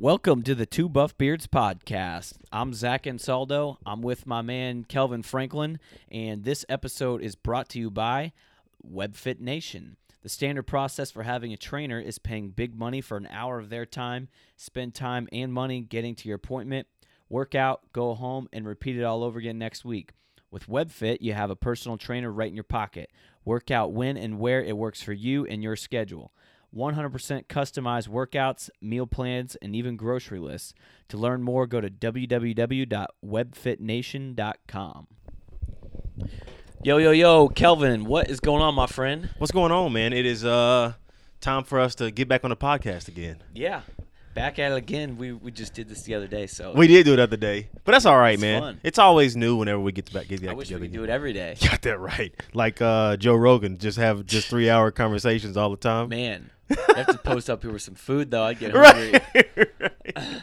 Welcome to the Two Buff Beards podcast. I'm Zach Ansaldo. I'm with my man Kelvin Franklin, and this episode is brought to you by WebFit Nation. The standard process for having a trainer is paying big money for an hour of their time, spend time and money getting to your appointment, work out, go home, and repeat it all over again next week. With WebFit, you have a personal trainer right in your pocket. Work out when and where it works for you and your schedule. 100% customized workouts, meal plans, and even grocery lists. To learn more, go to www.webfitnation.com. Yo, yo, yo, Kelvin, what is going on, my friend? What's going on, man? It is uh time for us to get back on the podcast again. Yeah, back at it again. We, we just did this the other day, so We did do it the other day, but that's all right, It's man. fun. It's always new whenever we get back get back I wish we together. could do it every day. Got that right. Like uh, Joe Rogan, just have just three hour conversations all the time. Man, I have to post up here with some food, though. I'd get hungry. Right.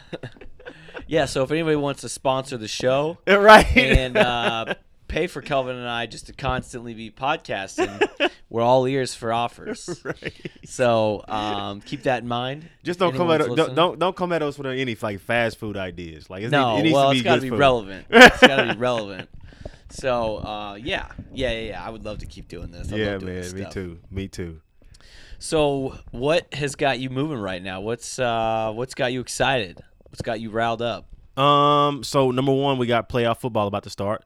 Yeah, so if anybody wants to sponsor the show, right. and uh, pay for Kelvin and I just to constantly be podcasting. We're all ears for offers. right. So um, keep that in mind. Just don't come at don't, don't don't come at us with any like fast food ideas. Like it's, No, it needs well, to be it's got to be food. relevant. It's got to be relevant. So uh, yeah, yeah, yeah, yeah. I would love to keep doing this. I Yeah, man. this Me stuff. too. Me too. So what has got you moving right now? What's uh, what's got you excited? What's got you riled up? Um. So number one, we got playoff football about to start.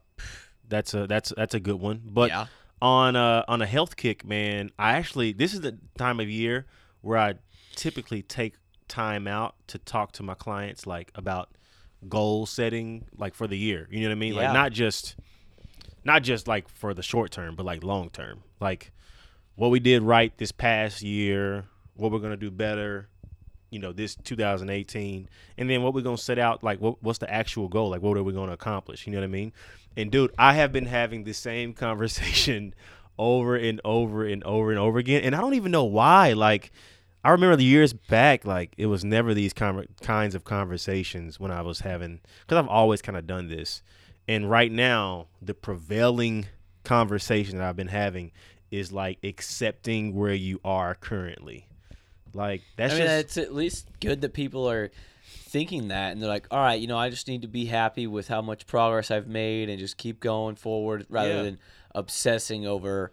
That's a that's that's a good one. But yeah, on a on a health kick, man, I actually this is the time of year where I typically take time out to talk to my clients like about goal setting like for the year. You know what I mean? Yeah. Like not just not just like for the short term, but like long term. Like what we did right this past year, what we're gonna do better, you know, this 2018, and then what we're gonna set out. Like, what, what's the actual goal? Like, what are we gonna accomplish? You know what I mean? And dude, I have been having the same conversation over and over and over and over again, and I don't even know why. Like, I remember the years back, like it was never these con- kinds of conversations when I was having, because I've always kind of done this. And right now, the prevailing conversation that I've been having is like accepting where you are currently. Like that's I mean, just it's at least good that people are thinking that, and they're like, "All right, you know, I just need to be happy with how much progress I've made, and just keep going forward, rather Yeah. than obsessing over."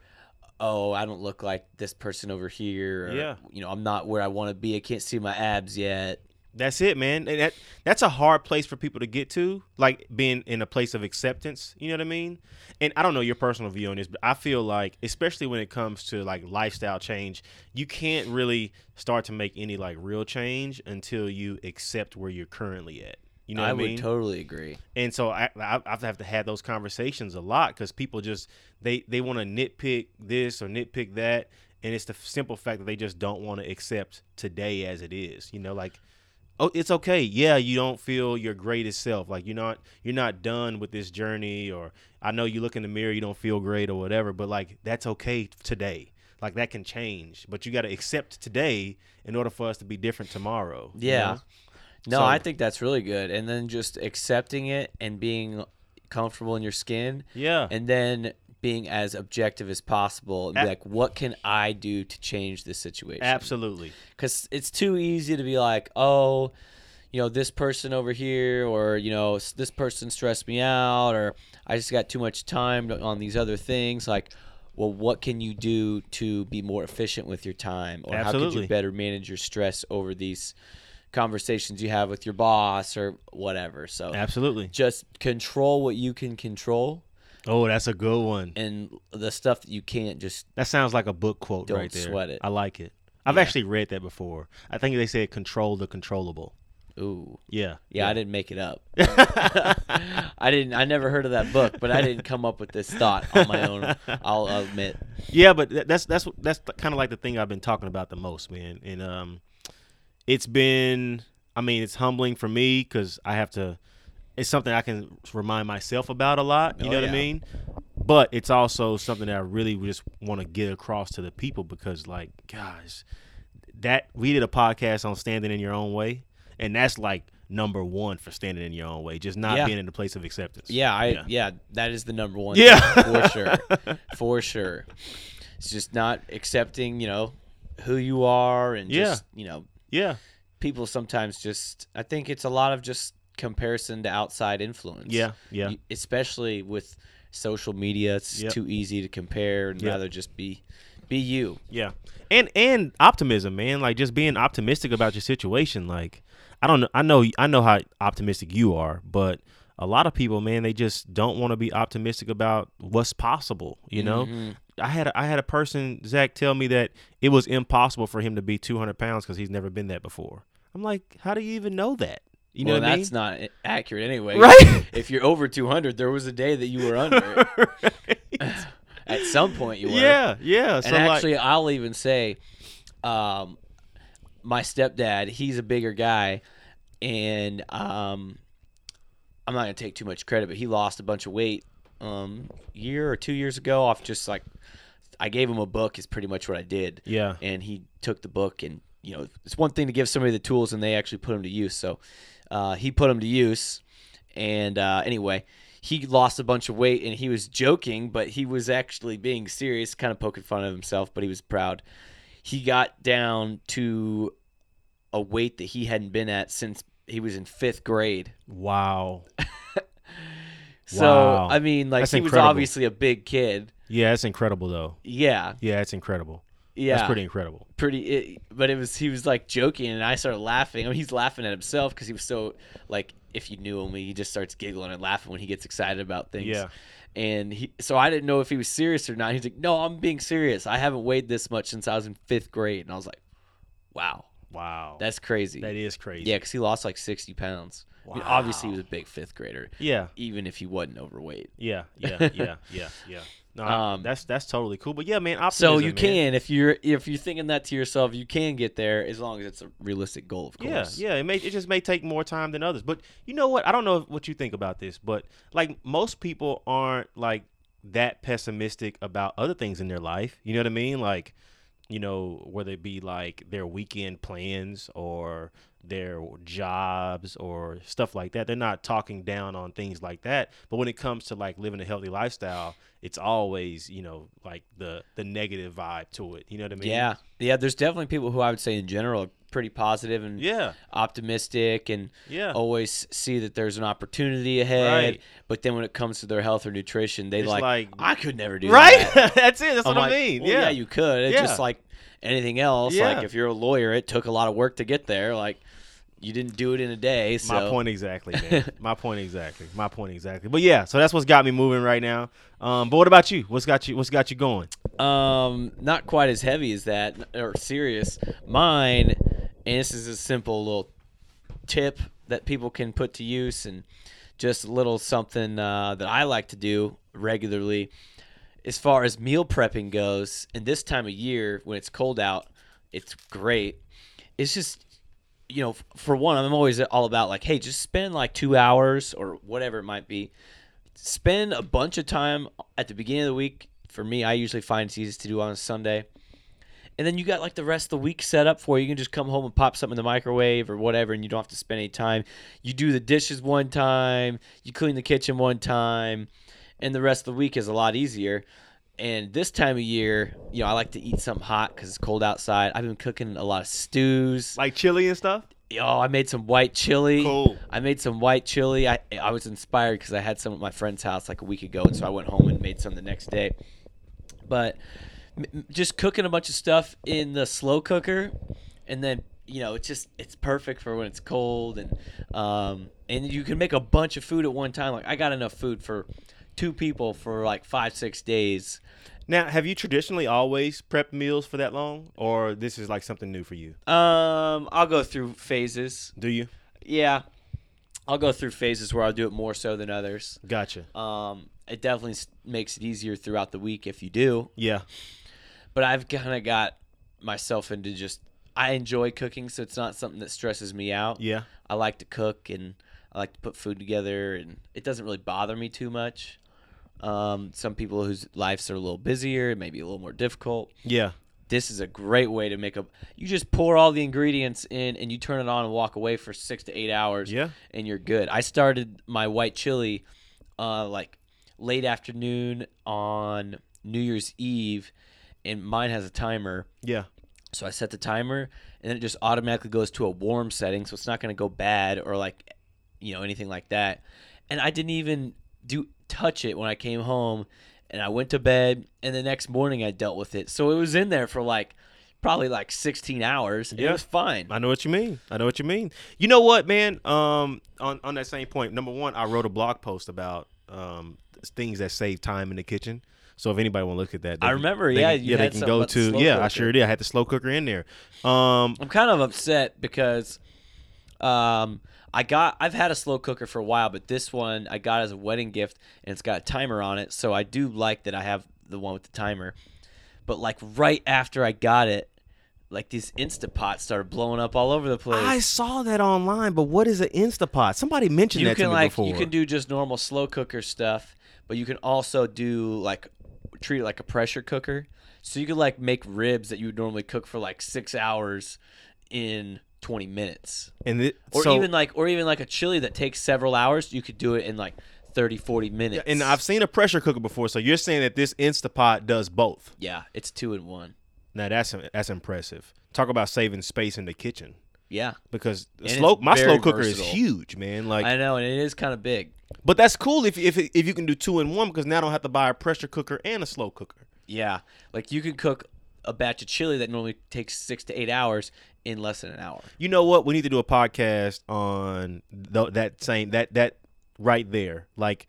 Oh, I don't look like this person over here. Or, Yeah. You know, I'm not where I want to be. I can't see my abs yet. That's it, man. And that that's a hard place for people to get to, like being in a place of acceptance. You know what I mean? And I don't know your personal view on this, but I feel like, especially when it comes to like lifestyle change, you can't really start to make any like real change until you accept where you're currently at. You know what I I would totally agree. and so I, I I have to have those conversations a lot because people just they they want to nitpick this or nitpick that, and it's the simple fact that they just don't want to accept today as it is. You know, like oh, it's okay. Yeah, you don't feel your greatest self. Like you're not you're not done with this journey, or I know you look in the mirror, you don't feel great or whatever. But like that's okay today. Like that can change, but you got to accept today in order for us to be different tomorrow. you Yeah. know? No, So- I think that's really good. And then just accepting it and being comfortable in your skin, Yeah. and then being as objective as possible and be like, what can I do to change this situation? Absolutely. because it's too easy to be like, oh, you know, this person over here, or you know, this person stressed me out, or I just got too much time on these other things. Like, well, what can you do to be more efficient with your time, or how could you better manage your stress over these conversations you have with your boss or whatever? So Absolutely. just control what you can control, Oh, that's a good one. and the stuff that you can't just That sounds like a book quote Don't right there. sweat it. I like it. I've Yeah. actually read that before. I think they said control the controllable. ooh. Yeah. Yeah, I didn't make it up. I didn't. I never heard of that book, but I didn't come up with this thought on my own. I'll admit. Yeah, but th- that's that's that's kind of like the thing I've been talking about the most, man. And um, it's been, I mean, it's humbling for me because I have to. It's something I can remind myself about a lot. You Oh, know what yeah. I mean? But it's also something that I really just want to get across to the people because, like, guys, that we did a podcast on standing in your own way, and that's like number one for standing in your own way, just not Yeah. being in the place of acceptance. Yeah, I Yeah. yeah, that is the number one. Yeah. for sure, for sure. It's just not accepting, you know, who you are and just you know yeah. people sometimes just I think it's a lot of just comparison to outside influence. Yeah, yeah. Especially with social media, it's Yep. too easy to compare and Yep. rather just be be you. Yeah, and and optimism, man. Like just being optimistic about your situation. Like I don't know. I know. I know how optimistic you are, but a lot of people, man, they just don't want to be optimistic about what's possible. You know, Mhm. I had a, I had a person Zach tell me that it was impossible for him to be 200 pounds because he's never been that before. I'm like, how do you even know that? You know well, that's not accurate anyway. Right. If you're over 200, there was a day that you were under. At some point, you were. yeah, yeah. And So like, actually, I'll even say, um, my stepdad, he's a bigger guy, and um, I'm not gonna take too much credit, but he lost a bunch of weight um, year or two years ago off just like I gave him a book is pretty much what I did, yeah, and he took the book and you know it's one thing to give somebody the tools and they actually put them to use. So uh, he put them to use, and uh, anyway. He lost a bunch of weight and he was joking, but he was actually being serious, kind of poking fun of himself, but he was proud. He got down to a weight that he hadn't been at since he was in fifth grade. wow. So, Wow. I mean, like, That's he was obviously a big kid. Yeah, that's incredible though. Yeah. Yeah, it's incredible. Yeah. That's pretty incredible. pretty it, but it was he was like joking and i started laughing I mean, he's laughing at himself because he was so like if you knew him he just starts giggling and laughing when he gets excited about things Yeah. and he so i didn't know if he was serious or not he's like no i'm being serious i haven't weighed this much since i was in fifth grade and i was like wow Wow. that's crazy that is crazy. yeah because he lost like 60 pounds I mean, obviously he was a big fifth grader Yeah. even if he wasn't overweight Yeah. Yeah. Yeah. Yeah. Yeah. No, Um, that's that's totally cool. But yeah, man, so you man. can if you're if you're thinking that to yourself you can get there as long as it's a realistic goal of course. Yeah, course yeah. It may it just may take more time than others. But you know what? I don't know what you think about this, but like most people aren't like that pessimistic about other things in their life. You know what I mean? Like, you know, whether it be like their weekend plans or their jobs or stuff like that. They're not talking down on things like that. But when it comes to like living a healthy lifestyle, it's always, you know, like the the negative vibe to it. You know what I mean? Yeah, yeah. There's definitely people who I would say in general are pretty positive and Yeah. optimistic and Yeah. always see that there's an opportunity ahead. Right. But then when it comes to their health or nutrition, they like, like- I could never do that. Right? that. That's it. That's I'm what like, I mean. well, yeah. you could. It's Yeah. just like anything else. Yeah. Like if you're a lawyer, it took a lot of work to get there. Like you didn't do it in a day. So My point exactly, man. My point exactly. My point exactly. But yeah, so that's what's got me moving right now. Um, but what about you? What's got you? What's got you going? Um, not quite as heavy as that or serious. Mine, and this is a simple little tip that people can put to use, and just a little something uh, that I like to do regularly. As far as meal prepping goes, and this time of year when it's cold out, it's great. It's just you know, for one, I'm always all about like, hey, just spend like two hours or whatever it might be. Spend a bunch of time at the beginning of the week. For me, I usually find it's easiest to do on a Sunday. And then you got like the rest of the week set up for you. You can just come home and pop something in the microwave or whatever, and you don't have to spend any time. You do the dishes one time, you clean the kitchen one time, and the rest of the week is a lot easier. And this time of year, you know, I like to eat something hot because it's cold outside. I've been cooking a lot of stews. Like chili and stuff? Oh, I made some white chili. Cool. I made some white chili. I I was inspired because I had some at my friend's house like a week ago, and so I went home and made some the next day. But m- just cooking a bunch of stuff in the slow cooker, and then you know it's just it's perfect for when it's cold, and um and you can make a bunch of food at one time. Like I got enough food for two people for like five six days. Now, have you traditionally always prepped meals for that long, or this is like something new for you? Um, I'll go through phases. Do you? Yeah, I'll go through phases where I'll do it more so than others. Gotcha. Um, it definitely makes it easier throughout the week if you do. Yeah. But I've kind of got myself into just I enjoy cooking, so it's not something that stresses me out. Yeah. I like to cook and I like to put food together, and it doesn't really bother me too much. Um, some people whose lives are a little busier, it may be a little more difficult. Yeah. This is a great way to make a. You just pour all the ingredients in, and you turn it on and walk away for six to eight hours Yeah. and you're good. I started my white chili uh, like late afternoon on New Year's Eve, and mine has a timer. Yeah. So I set the timer, and then it just automatically goes to a warm setting, so it's not going to go bad or like, you know, anything like that. And I didn't even do touch it when I came home, and I went to bed, and the next morning I dealt with it. So it was in there for like probably like 16 hours. And Yeah. It was fine. I know what you mean. I know what you mean. You know what, man? Um, on on that same point, number one, I wrote a blog post about um things that save time in the kitchen. So if anybody want to look at that, I remember, they yeah, you yeah, they can go to yeah, I sure did. I had the slow cooker in there. Um, I'm kind of upset because um, I got I've had a slow cooker for a while, but this one I got as a wedding gift and it's got a timer on it, so I do like that I have the one with the timer. But like right after I got it, like these Instapots started blowing up all over the place. I saw that online, but what is an Instapot? Somebody mentioned you that can to me like before. you can do just normal slow cooker stuff, but you can also do like treat it like a pressure cooker. So you could like make ribs that you would normally cook for like six hours in twenty minutes. and it, or so, even like or even like a chili that takes several hours you could do it in like 30 40 minutes and I've seen a pressure cooker before. So you're saying that this Instapot does both? yeah it's two in one Now that's that's impressive. Talk about saving space in the kitchen yeah because the slow my slow cooker versatile. is huge, man. Like i know and it is kind of big But that's cool if if if you can do two in one because now I don't have to buy a pressure cooker and a slow cooker. yeah like you can cook a batch of chili that normally takes six to eight hours in less than an hour You know what? We need to do a podcast on th- that same that that right there, like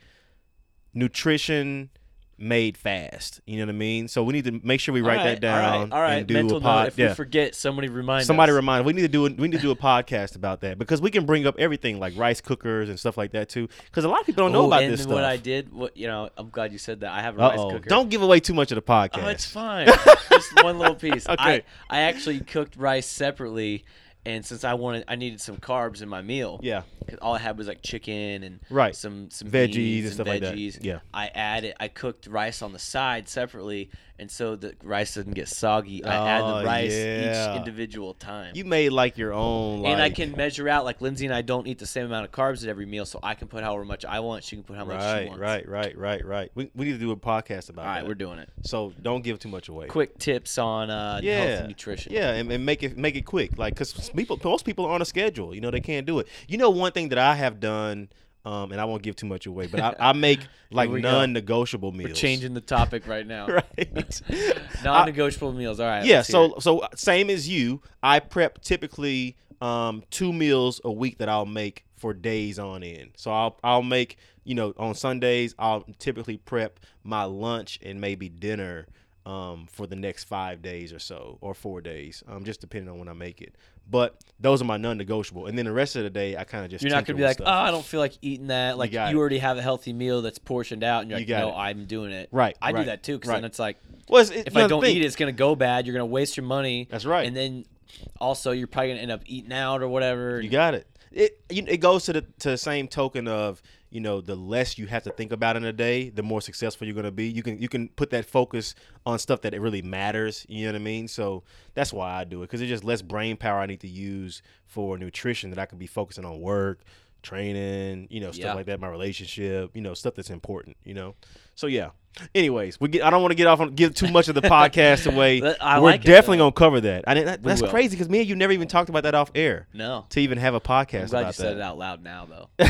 nutrition made fast. You know what I mean? So we need to make sure we write right, that down all right, all right. and do mental a pod. note if yeah. we forget somebody remind Somebody us. remind. We need to do. A, we need to do a podcast about that because we can bring up everything like rice cookers and stuff like that too. Because a lot of people don't know Oh, about and this stuff. what i did what you know i'm glad you said that i have a Uh rice cooker Don't give away too much of the podcast. Oh, it's fine. Just one little piece. Okay. I, I actually cooked rice separately, and since I wanted, I needed some carbs in my meal. yeah. 'cause all I had was like chicken and Right. some some Veggies beans and stuff like that. Yeah. I added. I cooked rice on the side separately, and so the rice doesn't get soggy. I add Oh, the rice yeah. each individual time. You made like your own. Like, and I can measure out like Lindsay and I don't eat the same amount of carbs at every meal, so I can put however much I want. She can put how much she Right, wants. right, right, right, right. We, we need to do a podcast about All right, that. we're doing it. So don't give too much away. Quick tips on uh, yeah, healthy nutrition. Yeah, and, and make it make it quick, like because people most people are on a schedule. You know they can't do it. You know one thing that I have done, um, and I won't give too much away, but I, I make like non-negotiable meals. We're changing the topic right now. right. Non-negotiable meals. All right. yeah. So so same as you, I prep typically um two meals a week that I'll make for days on end. So I'll I'll make you know on Sundays I'll typically prep my lunch and maybe dinner um for the next five days or so or four days um just depending on when I make it. But those are my non-negotiable, and then the rest of the day I kind of just you're not gonna be like, stuff. oh, I don't feel like eating that. Like you, it. already have a healthy meal that's portioned out, and you're You like, no, it. I'm doing it. Right, I do that too, because right. then it's like, well, it's, it, if I don't thing- eat it, it's gonna go bad. You're gonna waste your money. That's right. And then also you're probably gonna end up eating out or whatever. You got it. It you, it goes to the to the same token of you know the less you have to think about in a day, the more successful you're gonna be. You can you can put that focus on stuff that it really matters. You know what I mean? So that's why I do it because it's just less brain power I need to use for nutrition that I can be focusing on work, training, you know, stuff Yeah. like that, my relationship, you know, stuff that's important. You know, so yeah. Anyways, we get. I don't want to get off on give too much of the podcast away. I We're like it, definitely though. gonna cover that. I didn't, that, that's will. crazy because me and you never even talked about that off air No. to even have a podcast I'm glad you said it out loud now, though,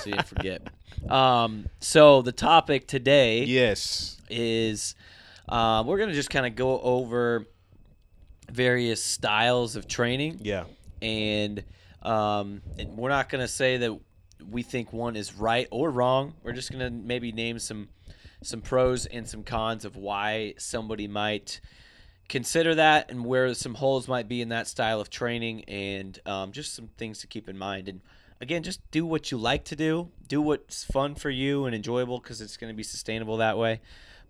so you forget. Um, so the topic today Yes. is uh, we're gonna just kind of go over various styles of training. Yeah. and um, and we're not gonna say that we think one is right or wrong. We're just gonna maybe name some some pros and some cons of why somebody might consider that and where some holes might be in that style of training and um, just some things to keep in mind and again just do what you like to do do what's fun for you and enjoyable because it's going to be sustainable that way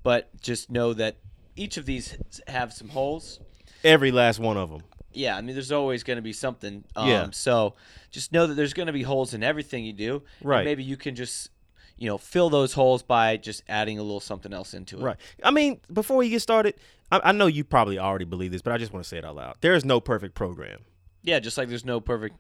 but just know that each of these have some holes Every last one of them. yeah, I mean, there's always going to be something. Um, Yeah. So just know that there's going to be holes in everything you do. Right. maybe you can just, you know, fill those holes by just adding a little something else into it. Right. I mean, before you get started, I, I know you probably already believe this, but I just want to say it out loud. There is no perfect program. Yeah, just like there's no perfect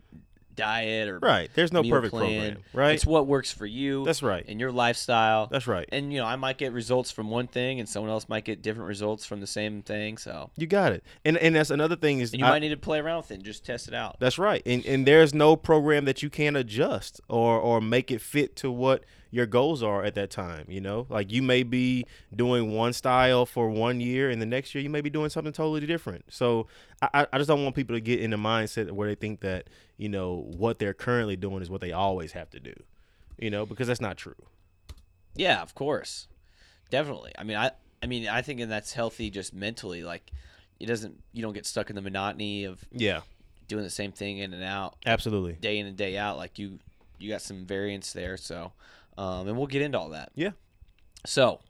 diet or Right. There's no perfect plan. program. Right. It's what works for you. That's right. And your lifestyle. That's right. and you know, I might get results from one thing, and someone else might get different results from the same thing. So, You got it. And and that's another thing is and you I- might need to play around with it and just test it out. That's right. And and there's no program that you can't adjust or or make it fit to what your goals are at that time, you know? Like you may be doing one style for one year and the next year you may be doing something totally different. So I, I just don't want people to get in the mindset where they think that, you know, what they're currently doing is what they always have to do. You know, because that's not true. Yeah, of course, definitely. I mean, I, I mean, I think that's healthy just mentally. Like, it doesn't, you don't get stuck in the monotony of Yeah. doing the same thing in and out, Absolutely. day in and day out. Like you, you got some variance there. So, um, and we'll get into all that. Yeah. So,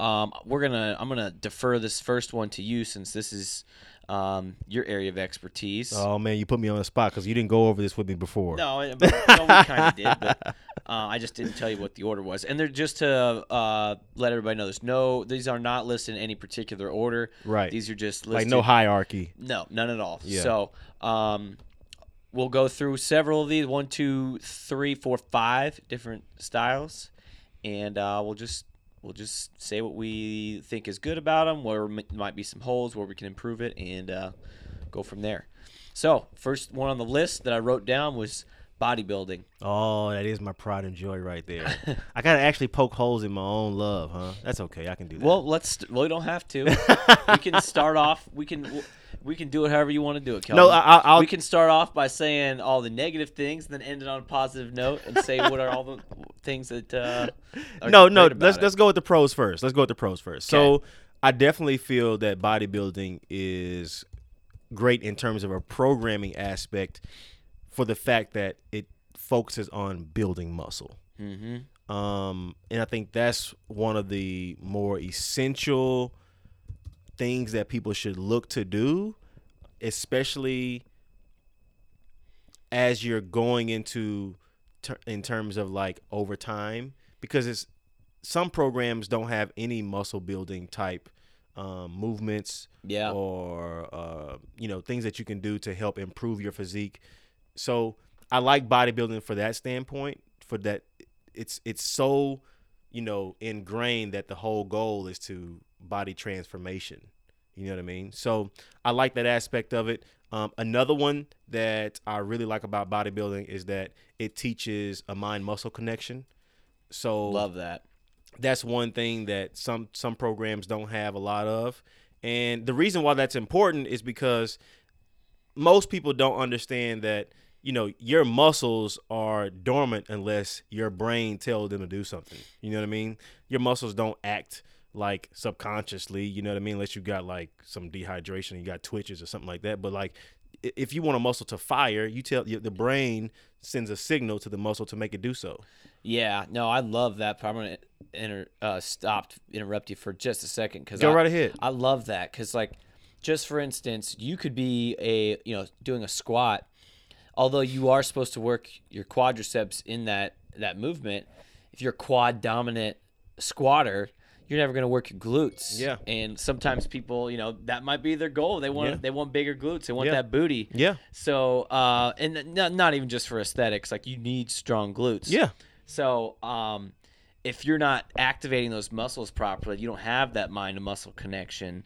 um, we're gonna, I'm gonna defer this first one to you since this is, um, your area of expertise. Oh man, you put me on the spot cuz you didn't go over this with me before. No, I- but, no, we kind of did, but uh, I just didn't tell you what the order was. And they're just to uh, let everybody know, there's no, these are not listed in any particular order. Right. These are just like no hierarchy. No, none at all. Yeah. So, um, we'll go through several of these one, two, three, four, five different styles, and uh, we'll just we'll just say what we think is good about them, where m- might be some holes where we can improve it, and uh, go from there. So, first one on the list that I wrote down was bodybuilding. Oh, that is my pride and joy right there. I gotta actually poke holes in my own love, huh? That's okay. I can do that. Well, let's. Well, we don't have to. we can start off. We can. We can do it however you want to do it, Kelvin. no, I, I'll. we can start off by saying all the negative things, then end it on a positive note, and say what are all the things that. Uh, no, no. Let's it. let's go with the pros first. Let's go with the pros first. So, I definitely feel that bodybuilding is great in terms of a programming aspect, for the fact that it focuses on building muscle. Mhm. Um, and I think that's one of the more essential things that people should look to do, especially as you're going into ter- in terms of like over time, because it's some programs don't have any muscle building type um, movements Yeah. or uh, you know things that you can do to help improve your physique. So I like bodybuilding for that standpoint. For that, it's it's so you know ingrained that the whole goal is to body transformation. You know what I mean? So I like that aspect of it. Um, another one that I really like about bodybuilding is that it teaches a mind muscle connection. So Love that. that's one thing that some some programs don't have a lot of and the reason why that's important is because most people don't understand that you know your muscles are dormant unless your brain tells them to do something. You know what i mean? Your muscles don't act like subconsciously you know what i mean? Unless you got like some dehydration you got twitches or something like that. But like if you want a muscle to fire you tell the brain sends a signal to the muscle to make it do so. Yeah. No, I love that. I'm gonna inter, uh, stop interrupt you for just a second because go I, right ahead. I love that because, like, just for instance, you could be a you know doing a squat, although you are supposed to work your quadriceps in that that movement. If you're a quad dominant squatter, you're never going to work your glutes. Yeah. And sometimes people, you know, that might be their goal. They want Yeah. they want bigger glutes. They want Yeah. that booty. yeah So, uh, and not, not even just for aesthetics. Like you need strong glutes. yeah So, um, if you're not activating those muscles properly, you don't have that mind to muscle connection,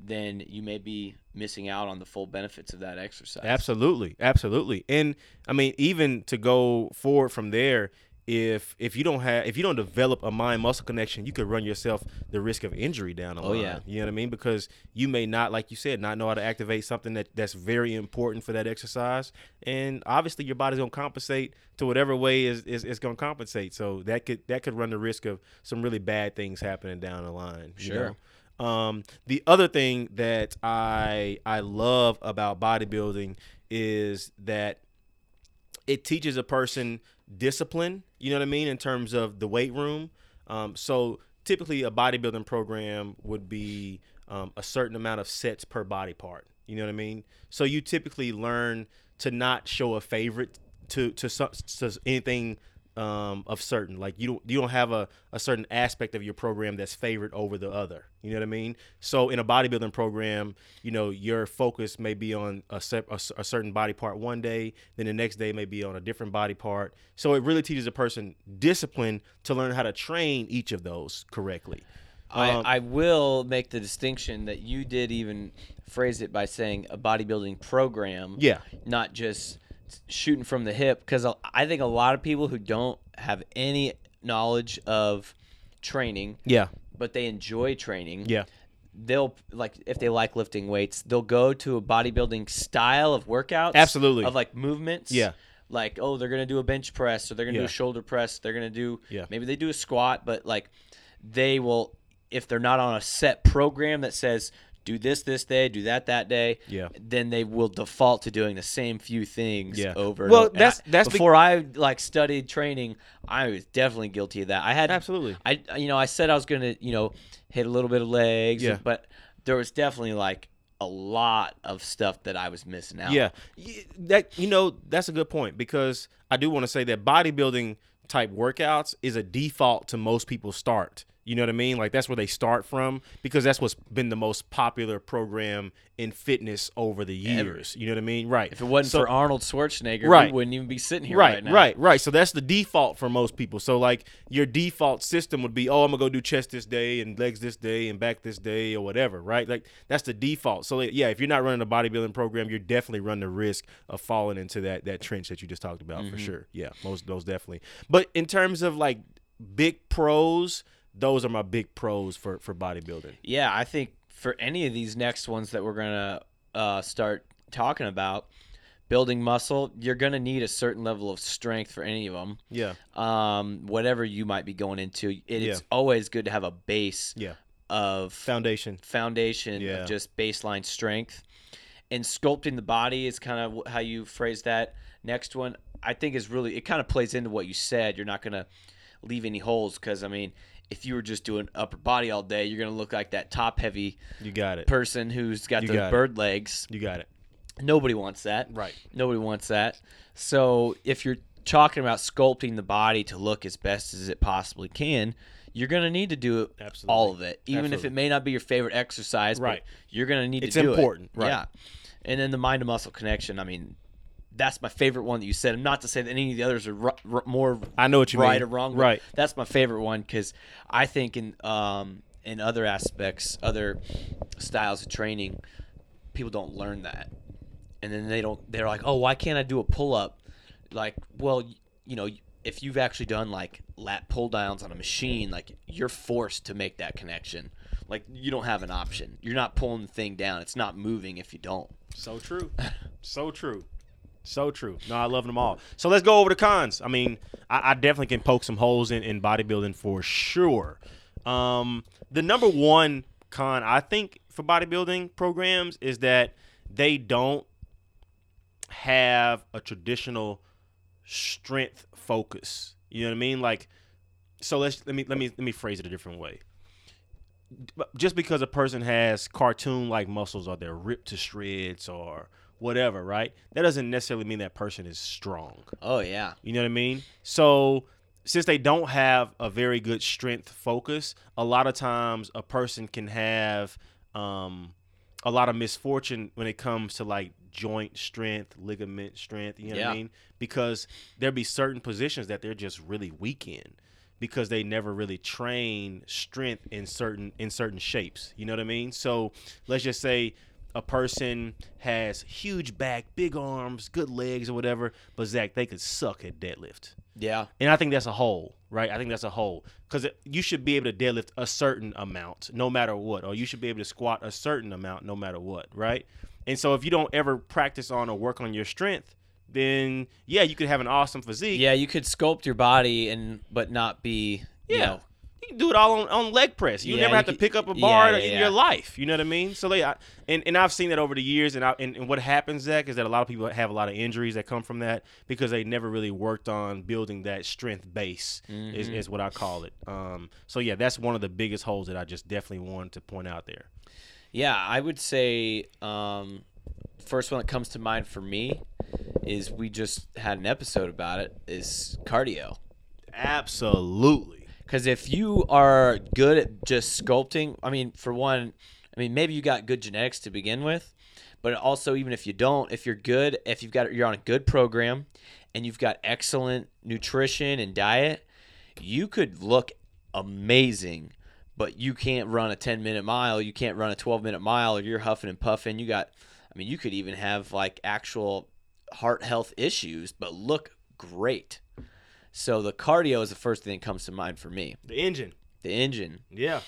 then you may be missing out on the full benefits of that exercise. Absolutely, absolutely. And I mean, even to go forward from there, if if you don't have if you don't develop a mind muscle connection, you could run yourself the risk of injury down the Oh, line. yeah. You know what I mean? Because you may not, like you said, not know how to activate something that that's very important for that exercise. And obviously your body's gonna compensate to whatever way is, is, is gonna compensate. So that could that could run the risk of some really bad things happening down the line. you Sure. know? Um, the other thing that I I love about bodybuilding is that it teaches a person discipline. You know what I mean in terms of the weight room. Um, so typically, a bodybuilding program would be um, a certain amount of sets per body part. You know what I mean. So you typically learn to not show a favorite to to, to anything um, of certain. Like you don't you don't have a, a certain aspect of your program that's favored over the other. You know what I mean? So in a bodybuilding program, you know your focus may be on a, a, a certain body part one day, then the next day may be on a different body part. So it really teaches a person discipline to learn how to train each of those correctly. I, Um, I will make the distinction that you did even phrase it by saying a bodybuilding program, Yeah. not just shooting from the hip. Because I think a lot of people who don't have any knowledge of training, Yeah. but they enjoy training, Yeah. they'll like if they like lifting weights, they'll go to a bodybuilding style of workouts, Absolutely. of like movements, Yeah. Like oh, they're gonna do a bench press, or they're gonna do a shoulder press, they're gonna do Yeah. maybe they do a squat, but like they will if they're not on a set program that says do this this day, do that that day, Yeah. then they will default to doing the same few things Yeah. over. and Well, over. And that's- I- that's be- before I like studied training, I was definitely guilty of that. I had Absolutely. I you know I said I was gonna you know hit a little bit of legs, Yeah. but there was definitely like a lot of stuff that I was missing out. Yeah, that you know that's a good point because I do want to say that bodybuilding type workouts is a default to most people start. You know what I mean? Like that's where they start from because that's what's been the most popular program in fitness over the years. You know what I mean? Right. If it wasn't So- for Arnold Schwarzenegger, Right. we wouldn't even be sitting here right, right, now. right, right. So that's the default for most people. So like your default system would be, oh, I'm gonna go do chest this day and legs this day and back this day or whatever, right? Like that's the default. So like, yeah, if you're not running a bodybuilding program, you're definitely running the risk of falling into that that trench that you just talked about for mm-hmm. sure. Yeah, most those definitely. But in terms of like big pros, those are my big pros for for bodybuilding. Yeah, I think for any of these next ones that we're gonna uh, start talking about, building muscle, you're gonna need a certain level of strength for any of them. Yeah, Um, whatever you might be going into, it, it's Yeah. always good to have a base yeah. of Foundation. foundation Yeah. of just baseline strength. And sculpting the body is kind of how you phrase that. Next one, I think, is really it kind of plays into what you said. You're not gonna leave any holes because I mean, if you were just doing upper body all day, you're gonna look like that top heavy You got it. person who's got You those got it. bird legs. You got it. Nobody wants that. Right. Nobody wants that. So if you're talking about sculpting the body to look as best as it possibly can, you're gonna need to do it, Absolutely. all of it, even if it may not be your favorite exercise. Right. But you're gonna need It's to do it. It's important, right. Yeah. And then the mind to muscle connection. I mean, that's my favorite one that you said. Not to say that any of the others are ru- ru- more I know what you right mean. or wrong. but Right. That's my favorite one because I think in um in other aspects, other styles of training, people don't learn that, and then they don't. They're like, oh, why can't I do a pull up? Like, well, you know, if you've actually done like lat pull downs on a machine, like you're forced to make that connection. Like you don't have an option. You're not pulling the thing down. It's not moving if you don't. So true. so true. So true. No, I love them all. So let's go over the cons. I mean, I, I definitely can poke some holes in, in bodybuilding for sure. Um, the number one con I think for bodybuilding programs is that they don't have a traditional strength focus. You know what I mean? Like, so let's let me let me let me phrase it a different way just because a person has cartoon like muscles or they're ripped to shreds or whatever, right? That doesn't necessarily mean that person is strong. Oh yeah. You know what I mean? So since they don't have a very good strength focus, a lot of times a person can have um, a lot of misfortune when it comes to like joint strength, ligament strength. You know what I mean? Because there'll be certain positions that they're just really weak in because they never really train strength in certain in certain shapes. You know what I mean? So let's just say a person has huge back, big arms, good legs or whatever, but Zach, they could suck at deadlift. Yeah. And I think that's a hole, right? I think that's a hole because you should be able to deadlift a certain amount no matter what, or you should be able to squat a certain amount no matter what, right? And so if you don't ever practice on or work on your strength, then yeah, you could have an awesome physique. Yeah, you could sculpt your body and but not be you Yeah. know, You can do it all on, on leg press. You Yeah, never you have to pick up a bar yeah, in yeah. your life. You know what I mean? So they, I, and and I've seen that over the years. And, I, and and what happens, Zach, is that a lot of people have a lot of injuries that come from that because they never really worked on building that strength base. Is, Mhm. is what I call it. Um. So yeah, that's one of the biggest holes that I just definitely wanted to point out there. Yeah, I would say um, first one that comes to mind for me is we just had an episode about it is cardio. Absolutely. Because if you are good at just sculpting, I mean, for one, I mean, maybe you got good genetics to begin with, but also even if you don't, if you're good, if you've got you're on a good program, and you've got excellent nutrition and diet, you could look amazing. But you can't run a 10 minute mile. You can't run a 12 minute mile, or you're huffing and puffing. You got, I mean, you could even have like actual heart health issues, but look great. So the cardio is the first thing that comes to mind for me. The engine. The engine, Yeah.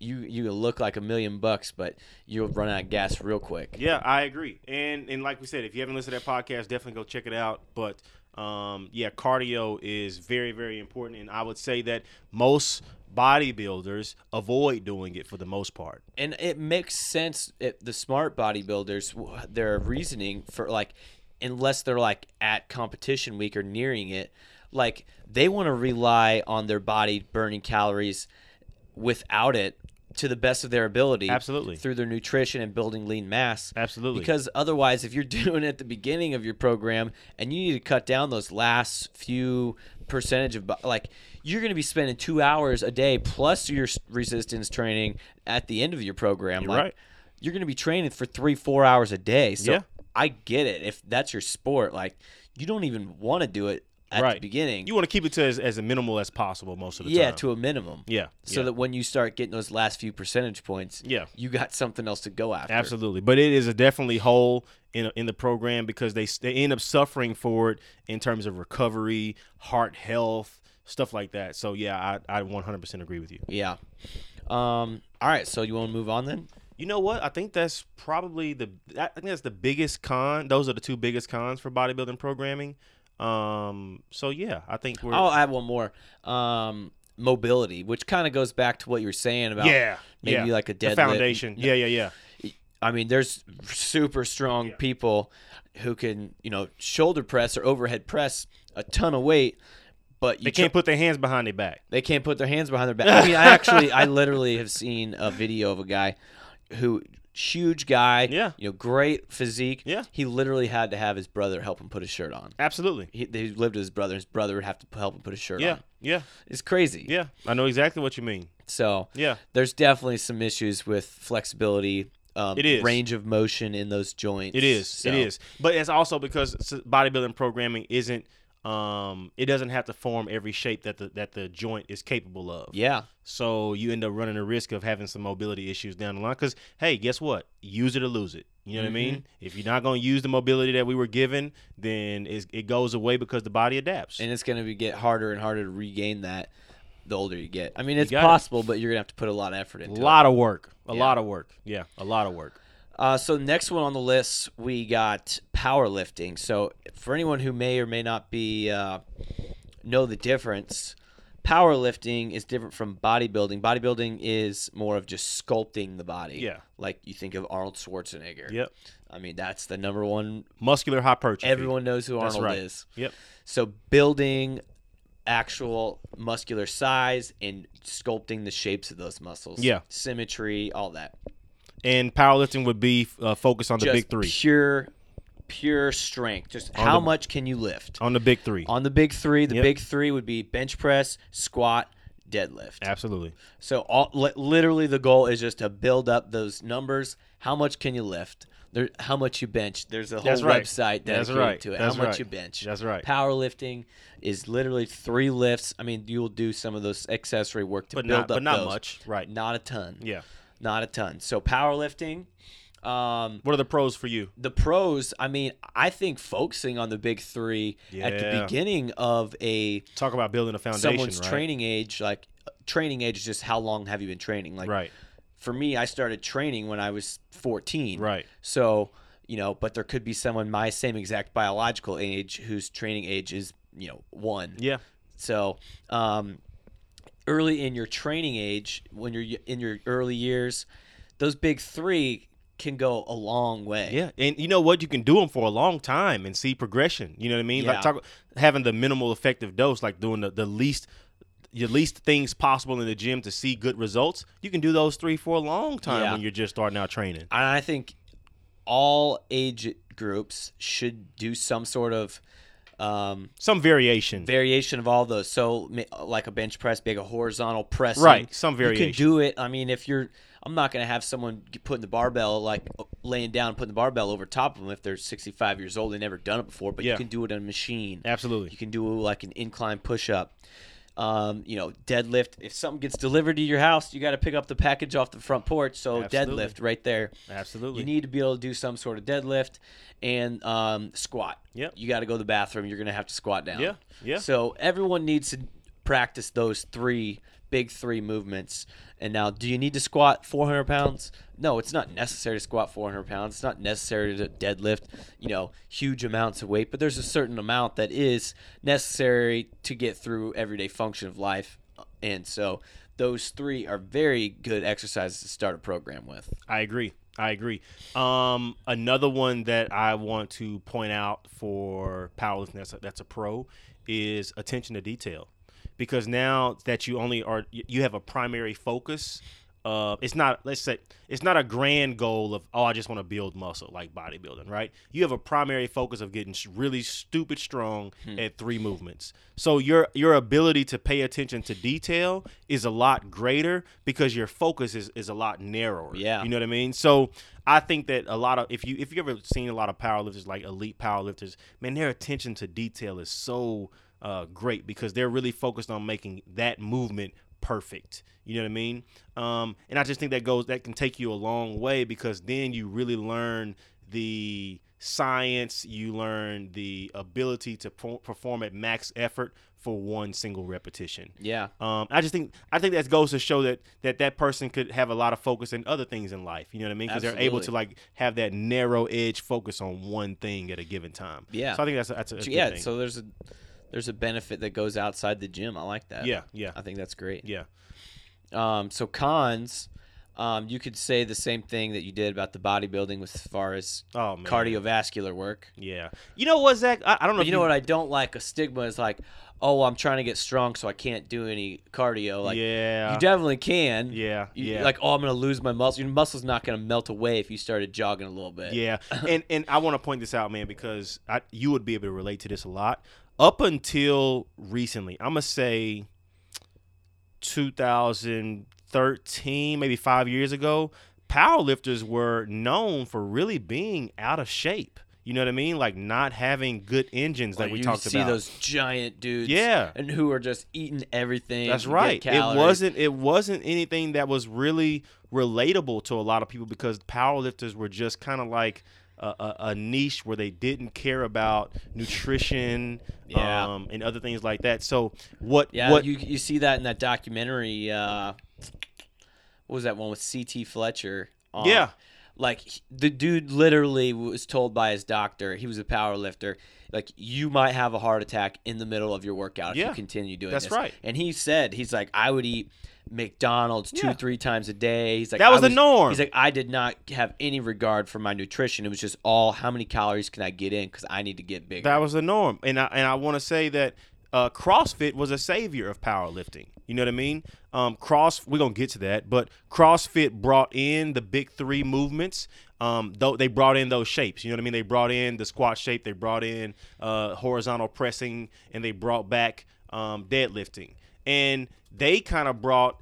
you you look like a million bucks, but you'll run out of gas real quick. Yeah, I agree. And and like we said, if you haven't listened to that podcast, definitely go check it out. But um, yeah, cardio is very very important, and I would say that most bodybuilders avoid doing it for the most part. And it makes sense. It, the smart bodybuilders, their reasoning for like, unless they're like at competition week or nearing it, like they want to rely on their body burning calories without it to the best of their ability. Absolutely. Through their nutrition and building lean mass. Absolutely. Because otherwise, if you're doing it at the beginning of your program and you need to cut down those last few percentage of, like, you're going to be spending two hours a day plus your resistance training at the end of your program. You're like, right. You're going to be training for three, four hours a day. So Yeah. I get it. If that's your sport, like, you don't even want to do it at the Right. beginning. You want to keep it to as, as minimal as possible most of the yeah, time. Yeah, to a minimum. yeah. So yeah. that when you start getting those last few percentage points, Yeah. you got something else to go after. Absolutely, but it is a definitely hole in in the program because they they end up suffering for it in terms of recovery, heart health, stuff like that. So yeah, I I 100% agree with you. Yeah. Um. All right. So you want to move on then? You know what? I think that's probably the I think that's the biggest con. Those are the two biggest cons for bodybuilding programming. Um. So yeah, I think we're I'll add one more. Um. Mobility, which kind of goes back to what you were saying about. yeah maybe yeah. like a the deadlift. foundation. Yeah, yeah, yeah. I mean, there's super strong people who can, you know, shoulder press or overhead press a ton of weight, but you They can't put their hands behind their back. They can't put their hands behind their back. I mean, I actually, I literally have seen a video of a guy who, huge guy, Yeah. you know, great physique. Yeah. He literally had to have his brother help him put his shirt on. Absolutely. He, he lived with his brother. His brother would have to help him put his shirt Yeah, on. yeah, It's crazy. yeah. I know exactly what you mean. So Yeah. there's definitely some issues with flexibility. Um, It is. range of motion in those joints. It is. So- It is. But it's also because bodybuilding programming isn't. Um, it doesn't have to form every shape that the that the joint is capable of. Yeah. So you end up running the risk of having some mobility issues down the line. Because hey, guess what? Use it or lose it. You know what I mean? Mm-hmm. If you're not going to use the mobility that we were given, then it goes away because the body adapts. And it's going to get harder and harder to regain that the older you get. I mean, it's got it. possible, but you're going to have to put a lot of effort into it. A lot of work. A Yeah. lot of work. Yeah, a lot of work. Uh, so next one on the list, we got powerlifting. So for anyone who may or may not be uh, know the difference, powerlifting is different from bodybuilding. Bodybuilding is more of just sculpting the body. Yeah. like you think of Arnold Schwarzenegger. Yep. I mean that's the number one. Muscular hypertrophy. Everyone knows who Arnold right. is. Yep. So building actual muscular size and sculpting the shapes of those muscles. Yeah. symmetry, all that. And powerlifting would be uh, focused on the just big three. Pure, pure strength. Just On how the- much can you lift? On the big three. On the big three, the Yep. big three would be bench press, squat, deadlift. Absolutely. So all, li- literally, the goal is just to build up those numbers. How much can you lift? There, how much you bench? There's a whole right. website That's dedicated right. to it. That's how much right. you bench? That's right. Powerlifting is literally three lifts. I mean, you'll do some of those accessory work to But build not, up but not those. much. Right. Not a ton. Yeah. Not a ton. So powerlifting. Um, What are the pros for you? the pros, I mean, I think focusing on the big three at the beginning of a Talk about building a foundation, someone's right? training age, like training age is just how long have you been training? Like right. for me, I started training when I was 14. Right. So, you know, but there could be someone my same exact biological age whose training age is, you know, one. Yeah. So, um, early in your training age, when you're in your early years, those big three can go a long way. Yeah, and you know what? You can do them for a long time and see progression. You know what I mean? Yeah. Like talk having the minimal effective dose, like doing the, the least your least things possible in the gym to see good results. You can do those three for a long time Yeah. when you're just starting out training. And I think all age groups should do some sort of Um, Some variation. variation of all those. So like a bench press, big a horizontal press, Right, some variation. You can do it. I mean, if you're, I'm not gonna have someone putting the barbell like laying down, putting the barbell over top of them if they're 65 years old. They never done it before, but Yeah. you can do it on a machine. Absolutely. You can do like an incline push up. Um, you know, deadlift. If something gets delivered to your house, you got to pick up the package off the front porch. So Absolutely. deadlift right there. Absolutely. You need to be able to do some sort of deadlift and um, squat. Yep. You got to go to the bathroom. You're going to have to squat down. Yeah, yeah. So everyone needs to practice those three big three movements. And now, do you need to squat 400 pounds? No, it's not necessary to squat 400 pounds. It's not necessary to deadlift, you know, huge amounts of weight. But there's a certain amount that is necessary to get through everyday function of life. And so those three are very good exercises to start a program with. I agree. I agree. Um, another one that I want to point out for powerlifting that's a, that's a pro is attention to detail, because now that you only are you have a primary focus. Uh, it's not let's say it's not a grand goal of oh I just want to build muscle like bodybuilding right you have a primary focus of getting really stupid strong at three movements so your your ability to pay attention to detail is a lot greater because your focus is, is a lot narrower Yeah. you know what I mean so I think that a lot of if you if you ever seen a lot of powerlifters like elite powerlifters man their attention to detail is so uh, great because they're really focused on making that movement perfect. You know what I mean? Um, and I just think that goes that can take you a long way because then you really learn the science, you learn the ability to perform at max effort for one single repetition. Yeah. Um, I just think I think that goes to show that that that person could have a lot of focus in other things in life. You know what I mean? Because they're able to like have that narrow edge focus on one thing at a given time. Yeah. So I think that's a, that's a, that's yeah. So there's a there's a benefit that goes outside the gym. I like that. yeah, yeah, I think that's great. yeah. Um, so cons, um, you could say the same thing that you did about the bodybuilding with as far as Oh man. cardiovascular work. Yeah. You know what, Zach? I, I don't know. If you know what I don't like? A stigma is like, oh, I'm trying to get strong, so I can't do any cardio. Like, yeah. you definitely can. yeah. You- yeah. Like, oh, I'm gonna lose my muscle. Your muscle's not gonna melt away if you started jogging a little bit. Yeah, and and I want to point this out, man, because I, you would be able to relate to this a lot. Up until recently, I'm gonna say 2013, maybe five years ago, powerlifters were known for really being out of shape. You know what I mean? Like not having good engines Like like we talked about. you see those giant dudes. Yeah. And who are just eating everything. That's right. It wasn't. It wasn't anything that was really relatable to a lot of people because powerlifters were just kind of like a, a, a niche where they didn't care about nutrition Yeah. um, and other things like that. So what? Yeah, what? you you see that in that documentary. Uh, what was that one with C.T. Fletcher? on- Yeah. like the dude literally was told by his doctor he was a power lifter like you might have a heart attack in the middle of your workout if Yeah, you continue doing that's this. right. And he said he's like I would eat McDonald's two Yeah. three times a day. He's like That was I the norm. He's like I did not have any regard for my nutrition. It was just all how many calories can I get in because I need to get bigger. That was the norm, and I and I want to say that uh, CrossFit was a savior of powerlifting. You know what I mean? Um, cross, we're gonna get to that, but CrossFit brought in the big three movements. Um, though they brought in those shapes. You know what I mean? They brought in the squat shape, they brought in uh, horizontal pressing, and they brought back um, deadlifting, and they kind of brought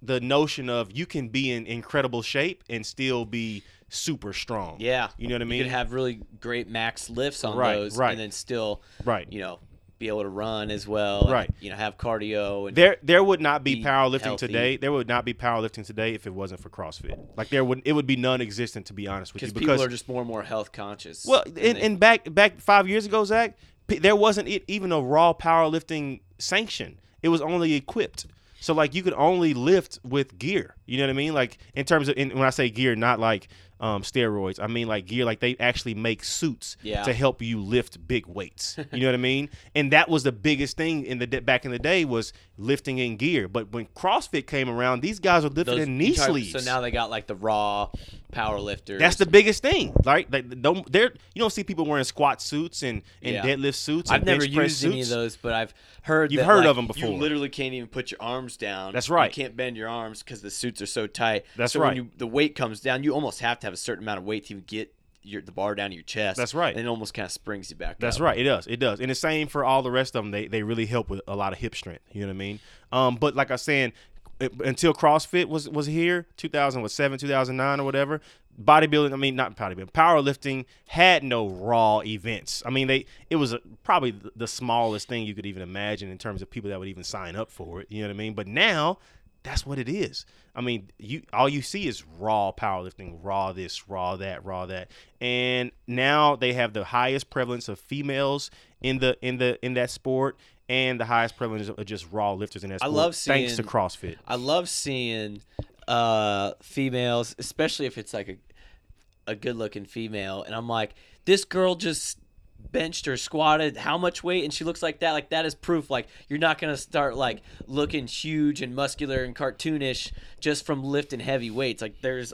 the notion of you can be in incredible shape and still be super strong. yeah, You know what I mean? You could have really great max lifts on Right, those, right. and then still right. you know, be able to run as well. and, Right. you know, have cardio and There, there would not be be powerlifting healthy. today. There would not be powerlifting today if it wasn't for CrossFit. Like there would, it would be non-existent to be honest with you. because people are just more and more health conscious. well, and and, they- and back back five years ago, Zach, there wasn't even a raw powerlifting sanction. It was only equipped. So like you could only lift with gear. You know what I mean? Like in terms of, and when I say gear, not like um, steroids. I mean like gear. Like they actually make suits Yeah. to help you lift big weights. You know what I mean? And that was the biggest thing in the back in the day was lifting in gear. But when CrossFit came around, these guys were lifting those- in knee talk- sleeves. So now they got like the raw power lifters. That's the biggest thing, right? Like don't there you don't see people wearing squat suits and, and Yeah. deadlift suits. And I've never used any of those, but I've heard You've heard like, them before. You literally can't even put your arms down. That's right. You can't bend your arms because the suits are so tight. That's so right. When you, the weight comes down, you almost have to have a certain amount of weight to even get your the bar down to your chest. That's right. And it almost kind of springs you back. That's up. right. It does. It does. And the same for all the rest of them. They they really help with a lot of hip strength. You know what I mean? Um, but like I was saying, it- until CrossFit was was here, 2007, 2009 or whatever, bodybuilding. I mean, not bodybuilding. Powerlifting had no raw events. I mean, they it was a, probably the smallest thing you could even imagine in terms of people that would even sign up for it. You know what I mean? But now. That's what it is. I mean, you all you see is raw powerlifting, raw this, raw that, raw that. And now they have the highest prevalence of females in the in the in that sport and the highest prevalence of just raw lifters in that I sport. love thanks to CrossFit. I love seeing uh, females, especially if it's like a a good looking female, and I'm like, this girl just benched or squatted how much weight and she looks like that like that is proof like you're not gonna start like looking huge and muscular and cartoonish just from lifting heavy weights like there's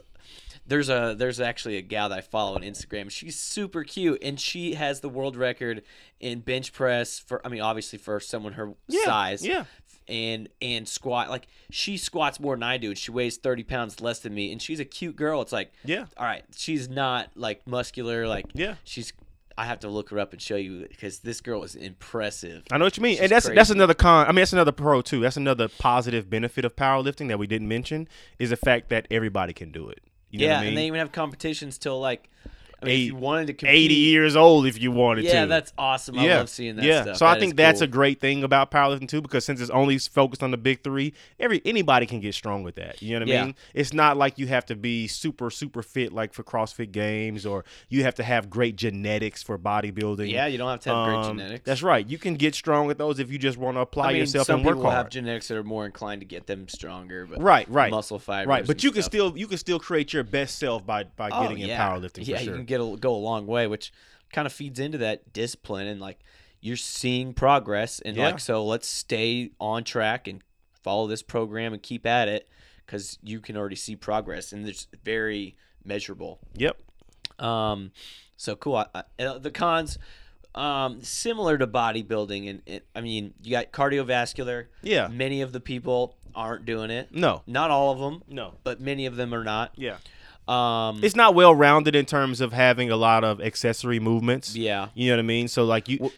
there's a there's actually a gal that I follow on Instagram. She's super cute and she has the world record in bench press for I mean obviously for someone her Yeah, size yeah. and and squat like she squats more than I do and she weighs 30 pounds less than me and she's a cute girl it's like Yeah. all right she's not like muscular like Yeah. she's I have to look her up and show you because this girl is impressive I know what you mean, She's and that's that's another con. I mean, that's another pro too. That's another positive benefit of powerlifting that we didn't mention is the fact that everybody can do it. You know yeah what I mean? and they even have competitions till like I mean, Eight- if you wanted to compete 80 years old if you wanted to. yeah that's awesome I love seeing that yeah. stuff So I think that's cool. a great thing about powerlifting too, because since it's only focused on the big three, every anybody can get strong with that. You know what I Yeah. mean? It's not like you have to be super super fit like for CrossFit Games, or you have to have great genetics for bodybuilding. yeah you don't have to have great Um, genetics That's right. You can get strong with those if you just want to apply I mean, yourself some and work people hard. have genetics that are more inclined to get them stronger but right, right, muscle fibers right. But you can still you can still create your best self by by Oh, getting in yeah. powerlifting. Yeah, for sure. Get a, go a long way, which kind of feeds into that discipline and like you're seeing progress and Yeah. like so let's stay on track and follow this program and keep at it because you can already see progress and it's very measurable. Yep. Um, so cool. I, I, uh, the cons, um, similar to bodybuilding, and, and I mean you got cardiovascular. Yeah. Many of the people aren't doing it. No. Not all of them, No. but many of them are not. Yeah. Um, It's not well rounded in terms of having a lot of accessory movements. yeah. You know what I mean? So like you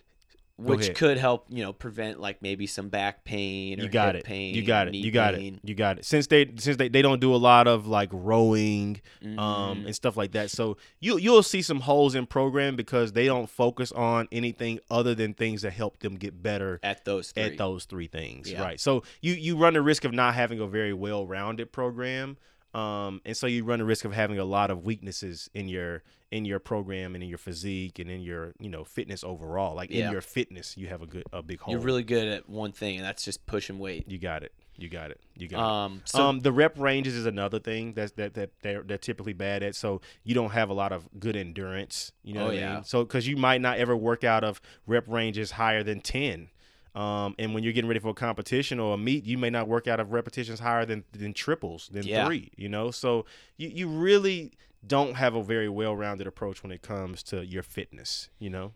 which could help you know prevent like maybe some back pain or you got it. pain You got it. You got pain. it. You got it. Since they since they, they don't do a lot of like rowing um Mhm. and stuff like that. So you you'll see some holes in program because they don't focus on anything other than things that help them get better at those three. at those three things, Yeah. right? So you you run the risk of not having a very well rounded program, um, and so you run the risk of having a lot of weaknesses in your in your program and in your physique and in your you know fitness overall. Like Yeah. in your fitness, you have a good a big hole. You're really good at one thing, and that's just pushing weight. you got it. You got it. You got it. Um, so um, the rep ranges is another thing that's that that they're they're typically bad at. So you don't have a lot of good endurance. You know Oh, what I yeah. mean? So because you might not ever work out of rep ranges higher than ten. Um, and when you're getting ready for a competition or a meet, you may not work out of repetitions higher than than triples, than Yeah. three. You know, so you you really don't have a very well rounded approach when it comes to your fitness. You know.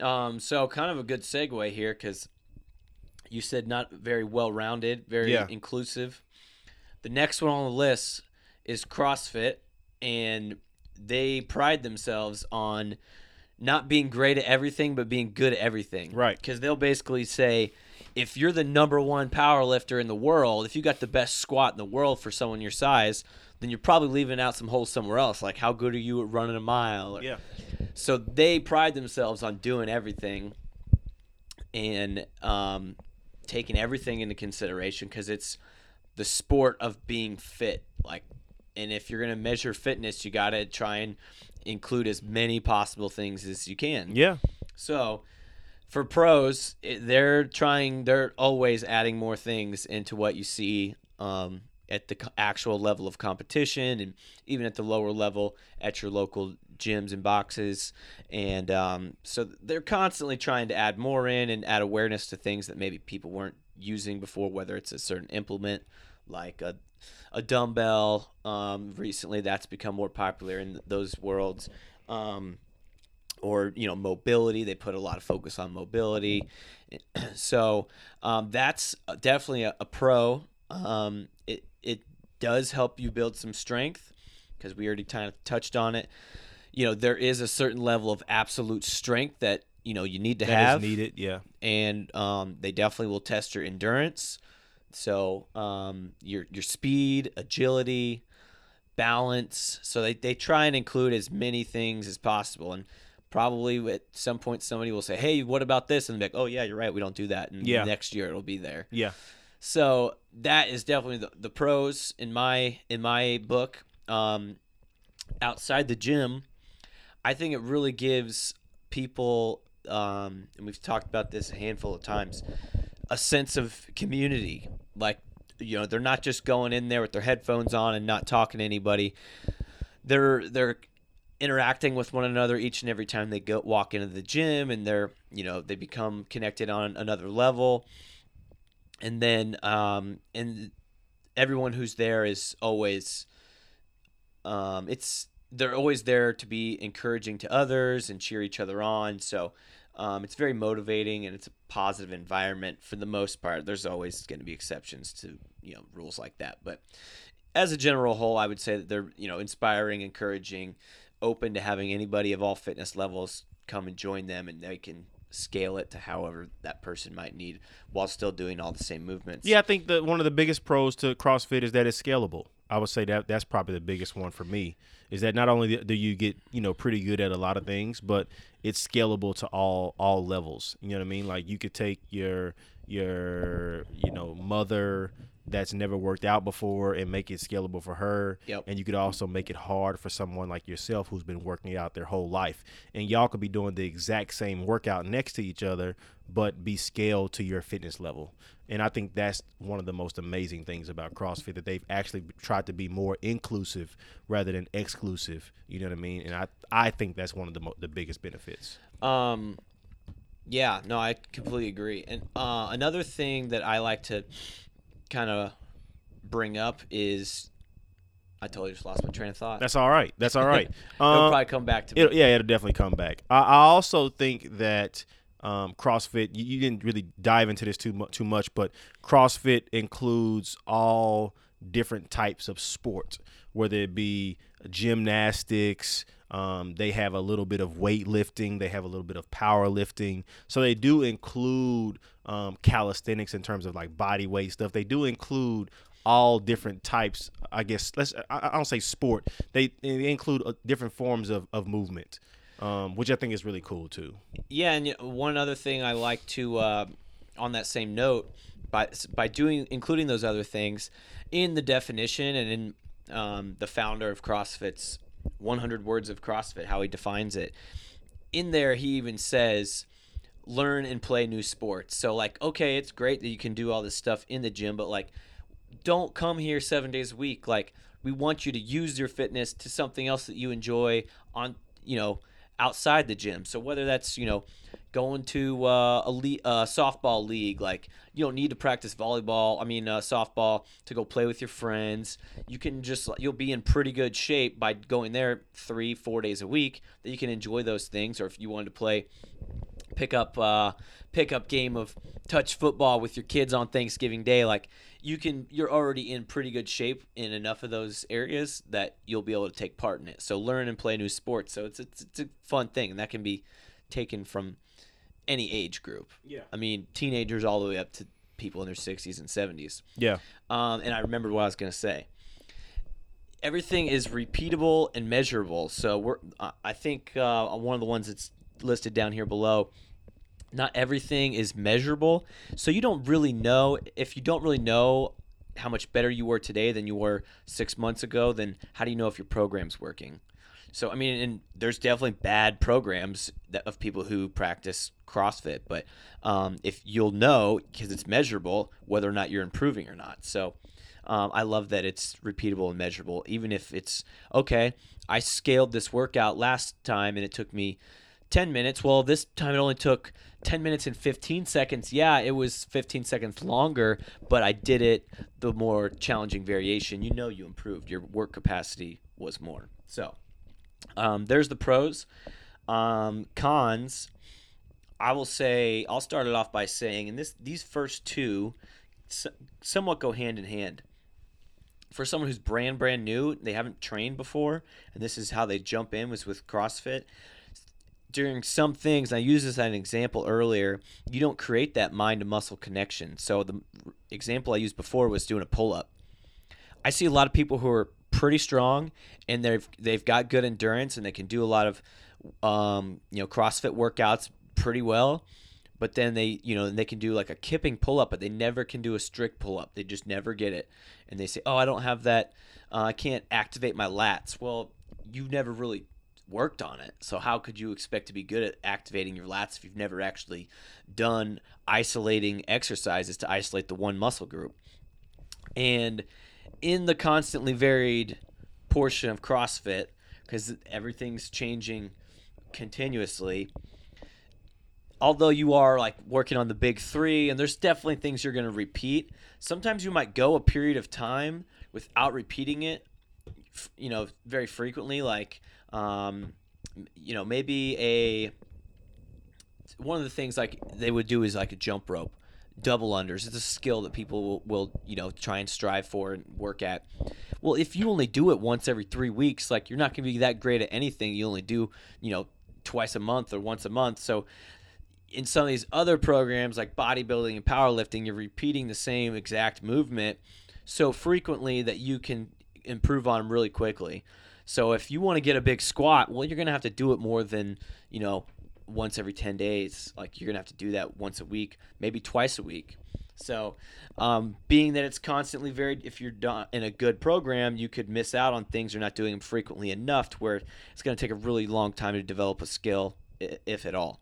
um, so kind of a good segue here because you said not very well rounded, very Yeah. inclusive. The next one on the list is CrossFit, and they pride themselves on not being great at everything, but being good at everything. Right. Because they'll basically say, if you're the number one power lifter in the world, if you got the best squat in the world for someone your size, then you're probably leaving out some holes somewhere else. Like, how good are you at running a mile? Or- Yeah. so they pride themselves on doing everything and um, taking everything into consideration because it's the sport of being fit. Like, and if you're gonna measure fitness, you gotta try and include as many possible things as you can. Yeah. So, for pros, they're trying. They're always adding more things into what you see um, at the actual level of competition, and even at the lower level at your local gyms and boxes. And um, so they're constantly trying to add more in and add awareness to things that maybe people weren't using before, whether it's a certain implement like a a dumbbell. Um, recently, that's become more popular in those worlds. Um, or you know mobility they put a lot of focus on mobility so um, that's definitely a, a pro um, it, it does help you build some strength because we already kind of touched on it you know there is a certain level of absolute strength that you know you need to That have is needed. Yeah. and um, they definitely will test your endurance. So um, your your speed, agility, balance. So they, they try and include as many things as possible. And probably at some point somebody will say, "Hey, what about this?" And they'll be like, "Oh yeah, you're right. We don't do that." And Yeah. next year it'll be there. Yeah. So that is definitely the, the pros in my in my book. Um, outside the gym, I think it really gives people, um, and we've talked about this a handful of times, a sense of community. Like, you know, they're not just going in there with their headphones on and not talking to anybody. They're they're interacting with one another each and every time they go walk into the gym, and they're you know they become connected on another level. And then um, and everyone who's there is always um, it's they're always there to be encouraging to others and cheer each other on. So um, it's very motivating and it's a positive environment for the most part. There's always going to be exceptions to you know rules like that, but as a general whole, I would say that they're you know inspiring, encouraging, open to having anybody of all fitness levels come and join them, and they can scale it to however that person might need while still doing all the same movements. Yeah, I think that one of the biggest pros to CrossFit is that it's scalable. I would say that that's probably the biggest one for me. Is that not only do you get you know pretty good at a lot of things, but it's scalable to all all levels. You know what I mean? Like you could take your your you know mother that's never worked out before and make it scalable for her. Yep. And you could also make it hard for someone like yourself who's been working out their whole life. And y'all could be doing the exact same workout next to each other, but be scaled to your fitness level. And I think that's one of the most amazing things about CrossFit that they've actually tried to be more inclusive rather than exclusive. You know what I mean? And I I think that's one of the mo- the biggest benefits. Um, yeah, no, I completely agree. And uh, another thing that I like to kind of bring up is, I totally just lost my train of thought. That's all right. That's all right. It'll Um, probably come back to me. It'll, yeah, it'll definitely come back. I, I also think that um, CrossFit. You, you didn't really dive into this too too much, but CrossFit includes all different types of sport, whether it be gymnastics. Um, they have a little bit of weightlifting. They have a little bit of powerlifting. So they do include um, calisthenics in terms of like body weight stuff. They do include all different types. I guess let's. I, I don't say sport. They, they include uh, different forms of, of movement, um, which I think is really cool too. Yeah, and one other thing I like to, uh, on that same note, by by doing including those other things in the definition and in um, the founder of CrossFit's 100 words of CrossFit, how he defines it. In there, he even says, learn and play new sports. So like, okay, it's great that you can do all this stuff in the gym, but like, don't come here seven days a week. Like, we want you to use your fitness to something else that you enjoy on, you know, outside the gym. So whether that's you know going to uh, a uh, softball league, like you don't need to practice volleyball. I mean uh, softball to go play with your friends. You can just you'll be in pretty good shape by going there three four days a week. That you can enjoy those things. Or if you wanted to play pick up uh, pick up game of touch football with your kids on Thanksgiving Day, like you can you're already in pretty good shape in enough of those areas that you'll be able to take part in it. So learn and play new sports. So it's it's, it's a fun thing and that can be taken from any age group. Yeah. I mean, teenagers all the way up to people in their 60s and 70s. Yeah. Um, and I remembered what I was going to say. Everything is repeatable and measurable. So we're, uh, I think uh, one of the ones that's listed down here below. Not everything is measurable, so you don't really know. If you don't really know how much better you were today than you were six months ago, then how do you know if your program's working? So I mean, and there's definitely bad programs that, of people who practice CrossFit, but um, if you'll know because it's measurable whether or not you're improving or not. So um, I love that it's repeatable and measurable, even if it's okay. I scaled this workout last time and it took me 10 minutes. Well, this time it only took 10 minutes and 15 seconds. Yeah, it was 15 seconds longer, but I did it the more challenging variation. You know, you improved. Your work capacity was more. So um, there's the pros. Um, cons, I will say, I'll start it off by saying, and this these first two somewhat go hand in hand. for someone who's brand brand new, they haven't trained before, and this is how they jump in was with CrossFit. During some things, I used this as an example earlier. You don't create that mind to muscle connection. So the example I used before was doing a pull up. I see a lot of people who are pretty strong and they've they've got good endurance and they can do a lot of um, you know CrossFit workouts pretty well. But then they you know they can do like a kipping pull up, but they never can do a strict pull up. They just never get it, and they say, "Oh, I don't have that. Uh, I can't activate my lats." Well, you've never really worked on it. So how could you expect to be good at activating your lats if you've never actually done isolating exercises to isolate the one muscle group? And in the constantly varied portion of CrossFit, because everything's changing continuously, although you are like working on the big three, and there's definitely things you're going to repeat, sometimes you might go a period of time without repeating it, you know, very frequently. Like, um, you know, maybe a one of the things like they would do is like a jump rope double unders. It's a skill that people will, will, you know try and strive for and work at. Well, if you only do it once every three weeks, like you're not going to be that great at anything. You only do you know twice a month or once a month. So in some of these other programs like bodybuilding and powerlifting, you're repeating the same exact movement so frequently that you can improve on them really quickly. So if you want to get a big squat, well, you're going to have to do it more than you know once every 10 days. Like you're to have to do that once a week, maybe twice a week. So, um, being that it's constantly varied, if you're done in a good program, you could miss out on things. You're not doing them frequently enough to where it's to take a really long time to develop a skill, if at all.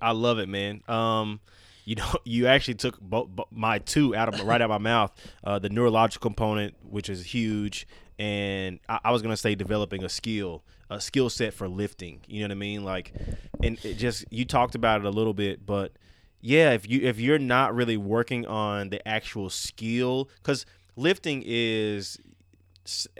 I love it, man. Um, you know, you actually took bo- bo- my two out of right out of my mouth. Uh, the neurological component, which is huge, and I, I was gonna say developing a skill, a skill set for lifting. You know what I mean? Like, and it just you talked about it a little bit, but yeah, if you if you're not really working on the actual skill, because lifting is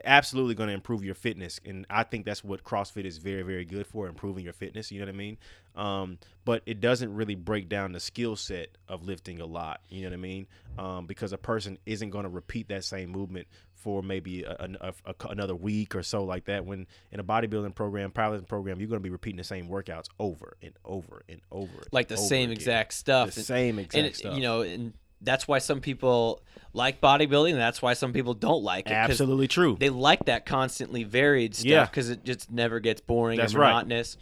absolutely going to improve your fitness and i think that's what crossfit is very very good for improving your fitness you know what i mean um, but it doesn't really break down the skill set of lifting a lot you know what i mean um, because a person isn't going to repeat that same movement for maybe a, a, a, another week or so like that. When in a bodybuilding program, powerlifting program, you're going to be repeating the same workouts over and over and over, like the same again. exact stuff, the same exact and, stuff. You know, and that's why some people like bodybuilding, and that's why some people don't like it. Absolutely true. They like that constantly varied stuff Yeah. because it just never gets boring That's and right.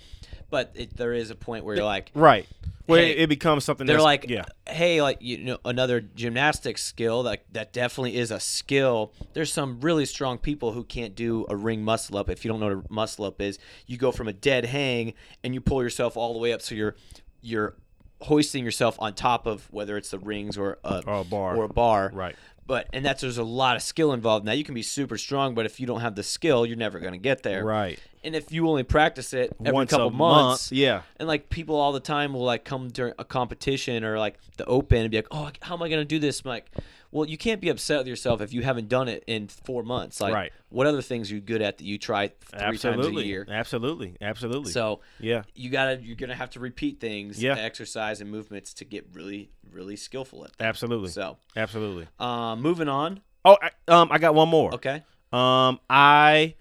But it, there is a point where you're like, right. Well, Hey, it, becomes something. they're that's, like, yeah, hey, like you know, another gymnastics skill that that definitely is a skill. There's some really strong people who can't do a ring muscle up. If you don't know what a muscle up is, you go from a dead hang and you pull yourself all the way up, so you're you're hoisting yourself on top of whether it's the rings or a, Or a bar. or a bar. right. But and that's there's a lot of skill involved. Now you can be super strong, but if you don't have the skill, you're never going to get there. Right. And if you only practice it every Once couple a months, month, yeah. and like people all the time will like come during a competition or like the open and be like, "Oh, how am I gonna do this?" I'm like, well, you can't be upset with yourself if you haven't done it in four months. Like, Right. what other things are you good at that you try three Absolutely. times a year? Absolutely. Absolutely. So yeah. you gotta you're gonna have to repeat things, Yeah. exercise and movements to get really really skillful at. Them. Absolutely. So, Absolutely. um, moving on. Oh, I, um, I got one more. Okay. Um, I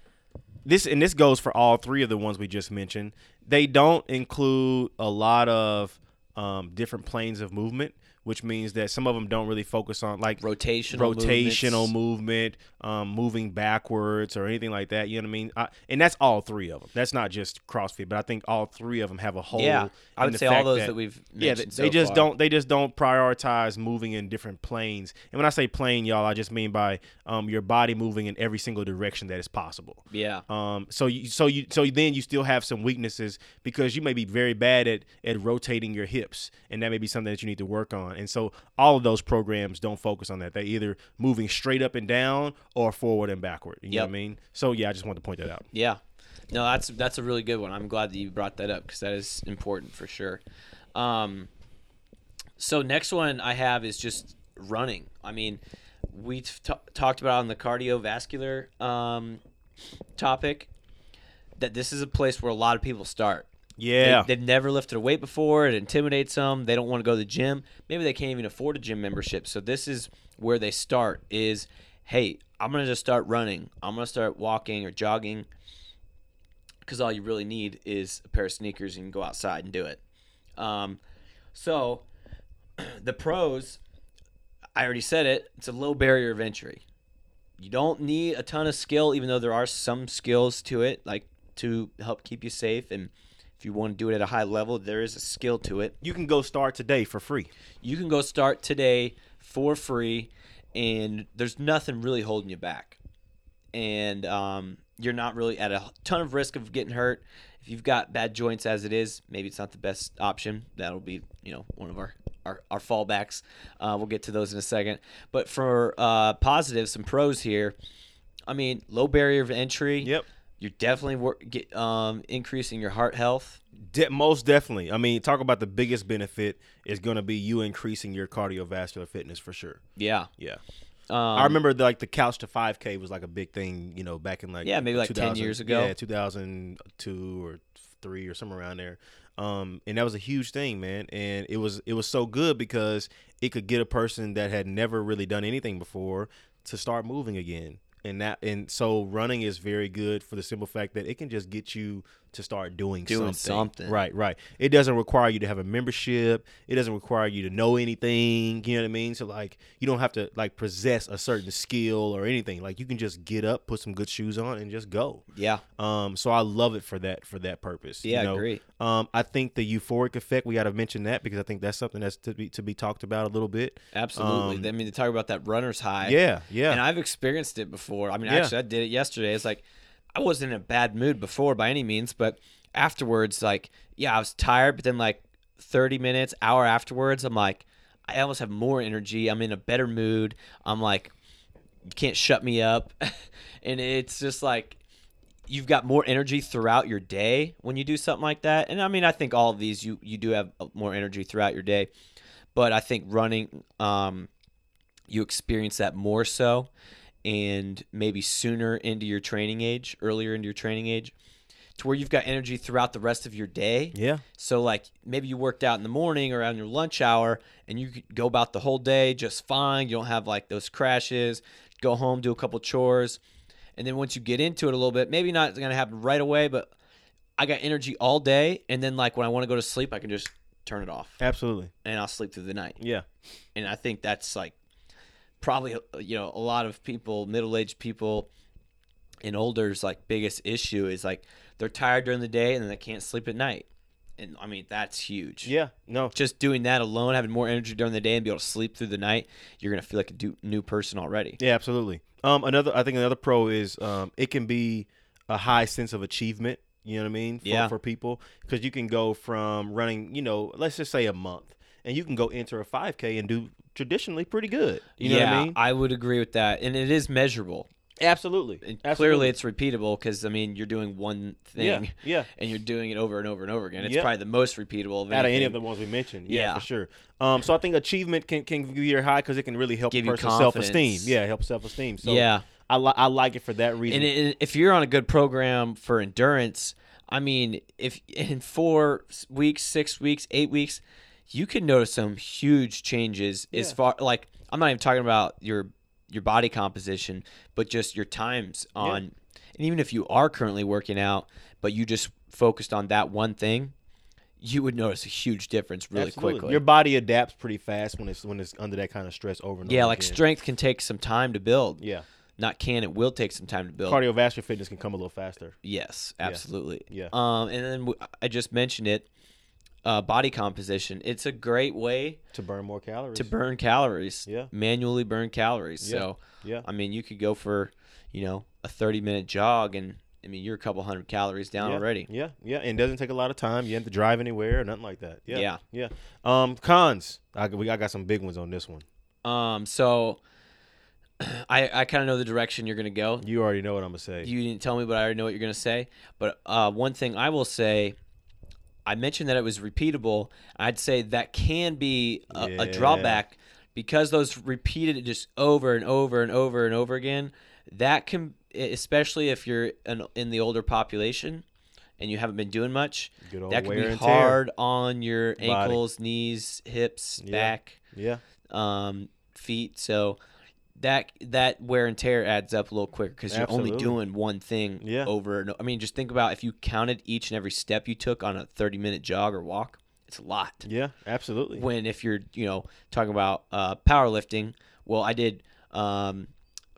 this and this goes for all three of the ones we just mentioned. They don't include a lot of um, different planes of movement, which means that some of them don't really focus on like Rotational. rotational movements. movement, um, moving backwards or anything like that. You know what I mean? I, and that's all three of them. That's not just CrossFit, but I think all three of them have a whole. Yeah, I would say all those that, we've yeah, they, they so just far. don't. They just don't prioritize moving in different planes. And when I say plane, y'all, I just mean by um, your body moving in every single direction that is possible. Yeah. Um, so you, so you, so then you still have some weaknesses because you may be very bad at at rotating your hips, and that may be something that you need to work on. And so all of those programs don't focus on that. They either moving straight up and down or forward and backward. You know what I mean? So yeah, I just wanted to point that out. Yeah. No, that's that's a really good one. I'm glad that you brought that up because that is important for sure. Um, so next one I have is just running. I mean, we t- talked about on the cardiovascular um, topic that this is a place where a lot of people start. Yeah. They, have never lifted a weight before. It intimidates them. They don't want to go to the gym. Maybe they can't even afford a gym membership. So this is where they start. Is hey, I'm gonna just start running. I'm gonna start walking or jogging because all you really need is a pair of sneakers and you can go outside and do it. Um, so the pros, I already said it. It's a low barrier of entry. You don't need a ton of skill, even though there are some skills to it, like to help keep you safe. And if you want to do it at a high level, there is a skill to it. You can go start today for free. You can go start today for free, and there's nothing really holding you back. And um, you're not really at a ton of risk of getting hurt. If you've got bad joints as it is, maybe it's not the best option. That'll be, you know, one of our our, our fallbacks. Uh, we'll get to those in a second. But for uh, positives, some pros here. I mean, low barrier of entry. Yep. You're definitely wor- get, um, increasing your heart health. De- most definitely. I mean, talk about the biggest benefit is going to be you increasing your cardiovascular fitness for sure. Yeah. Yeah. Um, I remember the, like the couch to 5K was like a big thing, you know, back in like Yeah, maybe like 10 2000 years ago. Yeah, 2002 or 3 or somewhere around there. Um, and that was a huge thing, man. And it was it was so good because it could get a person that had never really done anything before to start moving again. And that and so running is very good for the simple fact that it can just get you to start doing, Doing something. something. Right, right. It doesn't require you to have a membership. It doesn't require you to know anything. You know what I mean? So like you don't have to like possess a certain skill or anything. Like you can just get up, put some good shoes on, and just go. yeah. Um, so I love it for that for that purpose. Yeah, you know? agree. Um, I think the euphoric effect we got to mention that because I think that's something that's to be to be talked about a little bit. Absolutely. Um, I mean, to talk about that runner's high. Yeah, yeah, And I've experienced it before. I mean, Yeah. actually, I did it yesterday. It's like I wasn't in a bad mood before by any means, but afterwards, like, yeah, I was tired, but then like 30 minutes, hour afterwards, I'm like, I almost have more energy. I'm in a better mood. I'm like, you can't shut me up. and it's just like, you've got more energy throughout your day when you do something like that. And I mean, I think all of these, you, you do have more energy throughout your day. But I think running, um, you experience that more so and maybe sooner into your training age, earlier into your training age, to where you've got energy throughout the rest of your day. yeah, So like maybe you worked out in the morning or on your lunch hour and you could go about the whole day just fine. You don't have like those crashes. Go home, do a couple chores. And then once you get into it a little bit, maybe not going to happen right away, but I got energy all day and then like when I want to go to sleep, I can just turn it off absolutely. and I'll sleep through the night Yeah, and I think that's like probably you know a lot of people, middle aged people, and older's like biggest issue is like they're tired during the day and then they can't sleep at night, and I mean that's huge. yeah. No, Just doing that alone, having more energy during the day and be able to sleep through the night, you're gonna feel like a do- new person already. Yeah, absolutely. Um, another I think another pro is um, it can be a high sense of achievement. You know what I mean? For, Yeah. For people, because you can go from running, you know, let's just say a month, and you can go enter a 5K and do traditionally pretty good. You know yeah, what I mean? I would agree with that, and it is measurable. Absolutely. And Absolutely. clearly, it's repeatable because I mean you're doing one thing. yeah, yeah. And you're doing it over and over and over again. It's Yep. probably the most repeatable of Out of any of the ones we mentioned, yeah, Yeah. for sure. Um, so I think achievement can can give you your high because it can really help Give a you self esteem. Yeah, help self esteem. So yeah. I li- I like it for that reason. And it, if you're on a good program for endurance, I mean, if in four weeks, six weeks, eight weeks, you can notice some huge changes as far like I'm not even talking about your your body composition, but just your times on. And even if you are currently working out, but you just focused on that one thing, you would notice a huge difference really Absolutely. quickly. Your body adapts pretty fast when it's when it's under that kind of stress over and yeah, over like again. strength can take some time to build. Yeah. Not can, it will take some time to build. Cardiovascular fitness can come a little faster. Yes, Yeah. absolutely. Yeah. Um, and then w- I just mentioned it. Uh, body composition. It's a great way to burn more calories. to burn calories. Yeah. Manually burn calories. Yeah. So Yeah. I mean, you could go for, you know, a thirty minute jog, and I mean, you're a couple hundred calories down yeah. already. Yeah, yeah, and it doesn't take a lot of time. You have to drive anywhere or nothing like that. Yeah, Yeah. yeah. Um, cons. I we I got some big ones on this one. Um, so I I kind of know the direction you're gonna go. You already know what I'm gonna say. You didn't tell me, but I already know what you're going to say. But uh, one thing I will say, I mentioned that it was repeatable. I'd say that can be a, a drawback because those repeated just over and over and over and over again. That can, especially if you're an, in the older population and you haven't been doing much, Good old that can be and tear. hard on your Body. ankles, knees, hips, Yeah. back Yeah, um, feet. So that that wear and tear adds up a little quicker because you're only doing one thing Yeah. over and I mean, just think about if you counted each and every step you took on a 30 minute jog or walk, it's a lot. Yeah, absolutely. When if you're you know talking about uh, powerlifting, well, I did um,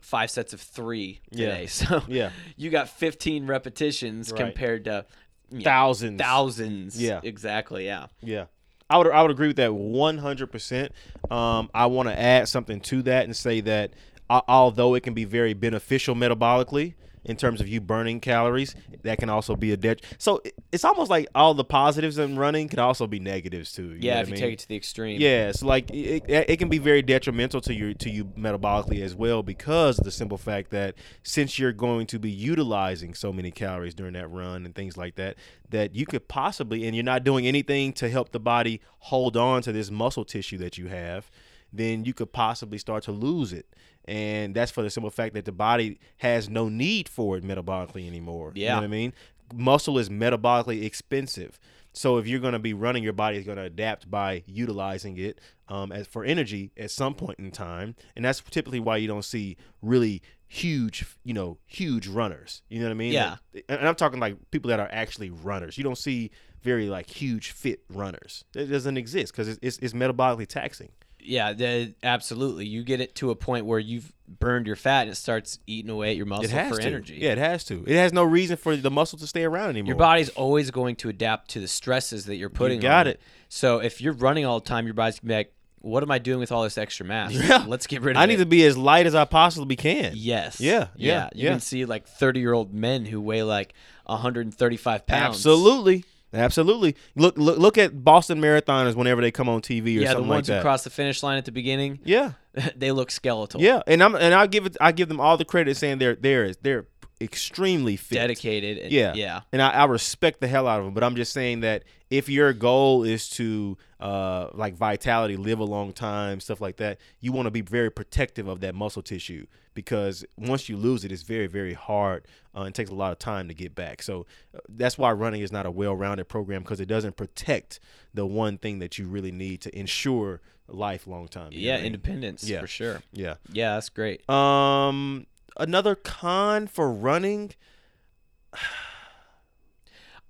five sets of three Yeah. today, so Yeah. you got 15 repetitions Right. compared to you know, Thousands. thousands. Yeah. exactly. Yeah. Yeah. I would I would agree with that 100%. Um, I want to add something to that and say that uh, although it can be very beneficial metabolically in terms of you burning calories, that can also be a det. So it's almost like all the positives in running can also be negatives too. you Yeah, know if you mean? take it to the extreme. Yeah, so like it, it, can be very detrimental to you to you metabolically as well because of the simple fact that since you're going to be utilizing so many calories during that run and things like that, that you could possibly and you're not doing anything to help the body hold on to this muscle tissue that you have, then you could possibly start to lose it. And that's for the simple fact that the body has no need for it metabolically anymore. Yeah. You know what I mean? Muscle is metabolically expensive. So if you're going to be running, your body is going to adapt by utilizing it um, as for energy at some point in time, and that's typically why you don't see really huge, you know, huge runners. You know what I mean? Yeah. And and I'm talking like people that are actually runners. You don't see very like huge fit runners. It doesn't exist because it's, it's, it's metabolically taxing. Yeah, the, absolutely. You get it to a point where you've burned your fat and it starts eating away at your muscle It has for to. energy. Yeah, it has to. It has no reason for the muscle to stay around anymore. Your body's always going to adapt to the stresses that you're putting got on it. Got it. So if you're running all the time, your body's gonna be like, what am I doing with all this extra mass? Yeah. Let's get rid of I it. I need to be as light as I possibly can. Yes. Yeah, yeah, You yeah. can see like 30 year old men who weigh like 135 pounds. Absolutely. Absolutely. Look, look look at Boston marathoners whenever they come on TV or something. like that. Yeah, the ones who cross the finish line at the beginning, yeah. they look skeletal. Yeah. And I'm and I give it I give them all the credit saying they're they're they're extremely fit. Dedicated. and- Yeah. Yeah. And I, I respect the hell out of them, but I'm just saying that if your goal is to uh like vitality, live a long time, stuff like that, you want to be very protective of that muscle tissue because once you lose it, it's very very hard uh, and takes a lot of time to get back. So uh, that's why running is not a well-rounded program because it doesn't protect the one thing that you really need to ensure life long time. Yeah, what I mean? independence Yeah. for sure. Yeah. Yeah, that's great. Um, another con for running.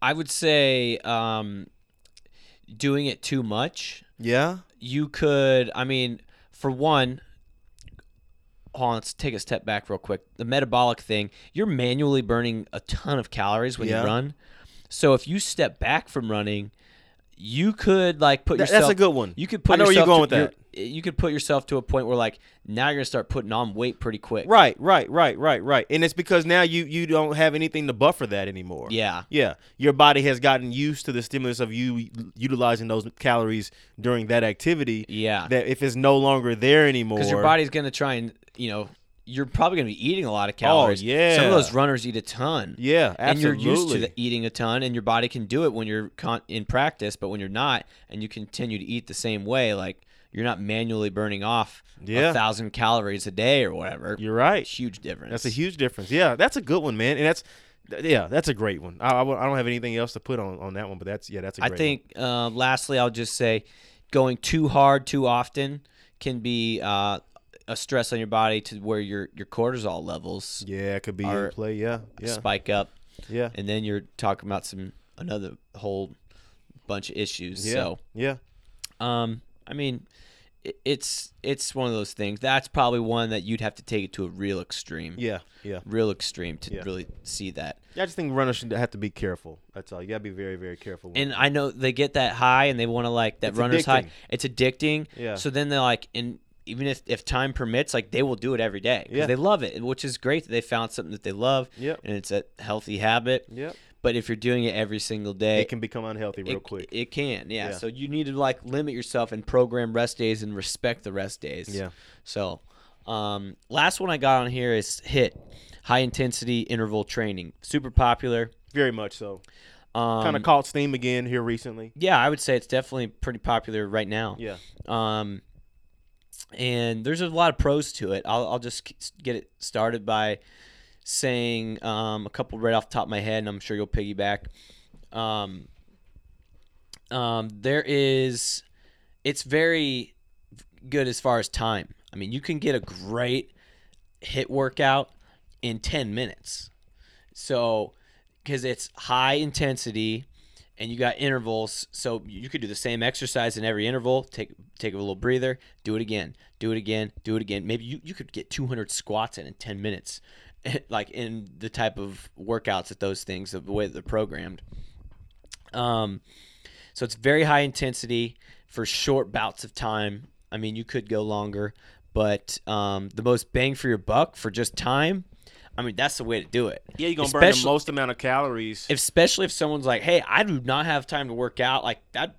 I would say um, doing it too much. Yeah. You could, I mean, for one, hold on, let's take a step back real quick. The metabolic thing, you're manually burning a ton of calories when Yeah. you run. So if you step back from running, you could like put Th- yourself. that's a good one. You could put I know where you're going to- with you're- You could put yourself to a point where like now you're gonna start putting on weight pretty quick. Right, right, right, right, right. And it's because now you you don't have anything to buffer that anymore. Yeah. Yeah. Your body has gotten used to the stimulus of you utilizing those calories during that activity. Yeah. That if it's no longer there anymore. Because your body's gonna try and you know you're probably gonna be eating a lot of calories. Oh, yeah. Some of those runners eat a ton. Yeah, absolutely. and you're used to the, eating a ton, and your body can do it when you're con- in practice. But when you're not, and you continue to eat the same way, like you're not manually burning off Yeah. a thousand calories a day or whatever. You're right. Huge difference. That's a huge difference. Yeah, that's a good one, man. And that's yeah, that's a great one. I, I, I don't have anything else to put on, on that one, but that's yeah, that's a I great I think. Uh, lastly, I'll just say, going too hard too often can be uh, a stress on your body to where your your cortisol levels. Yeah, it could be in play. Yeah, yeah, spike up. yeah, and then you're talking about some another whole bunch of issues. yeah, So, yeah. um, I mean, it's it's one of those things. That's probably one that you'd have to take it to a real extreme. Yeah, yeah. Real extreme to Yeah. really see that. Yeah, I just think runners should have to be careful. That's all. You gotta be very, very careful. And I know they get that high and they want to like that It's runner's high. It's addicting. Yeah. So then they're like, and even if, if time permits, like they will do it every day 'cause Yeah. they love it, which is great that they found something that they love. Yep. And it's a healthy habit. Yep. But if you're doing it every single day, It can become unhealthy real it, quick. It can, yeah. Yeah. So you need to like limit yourself and program rest days and respect the rest days. Yeah. So, um, last one I got on here is HIIT high intensity interval training. Super popular. Very much so. Um, kind of caught steam again here recently. Yeah, I would say it's definitely pretty popular right now. Yeah. Um, and there's a lot of pros to it. I'll, I'll just get it started by saying um, a couple right off the top of my head, and I'm sure you'll piggyback. Um, um, there is, it's very good as far as time. I mean, you can get a great HIIT workout in 10 minutes. So, because it's high intensity and you got intervals, so you could do the same exercise in every interval. Take take a little breather, do it again, do it again, do it again. Maybe you, you could get 200 squats in in 10 minutes, like in the type of workouts that those things, the way that they're programmed. Um, so it's very high intensity for short bouts of time. I mean, you could go longer, but um, the most bang for your buck for just time. I mean, that's the way to do it. Yeah, you're gonna burn the most amount of calories. Especially if someone's like, "Hey, I do not have time to work out," like that'd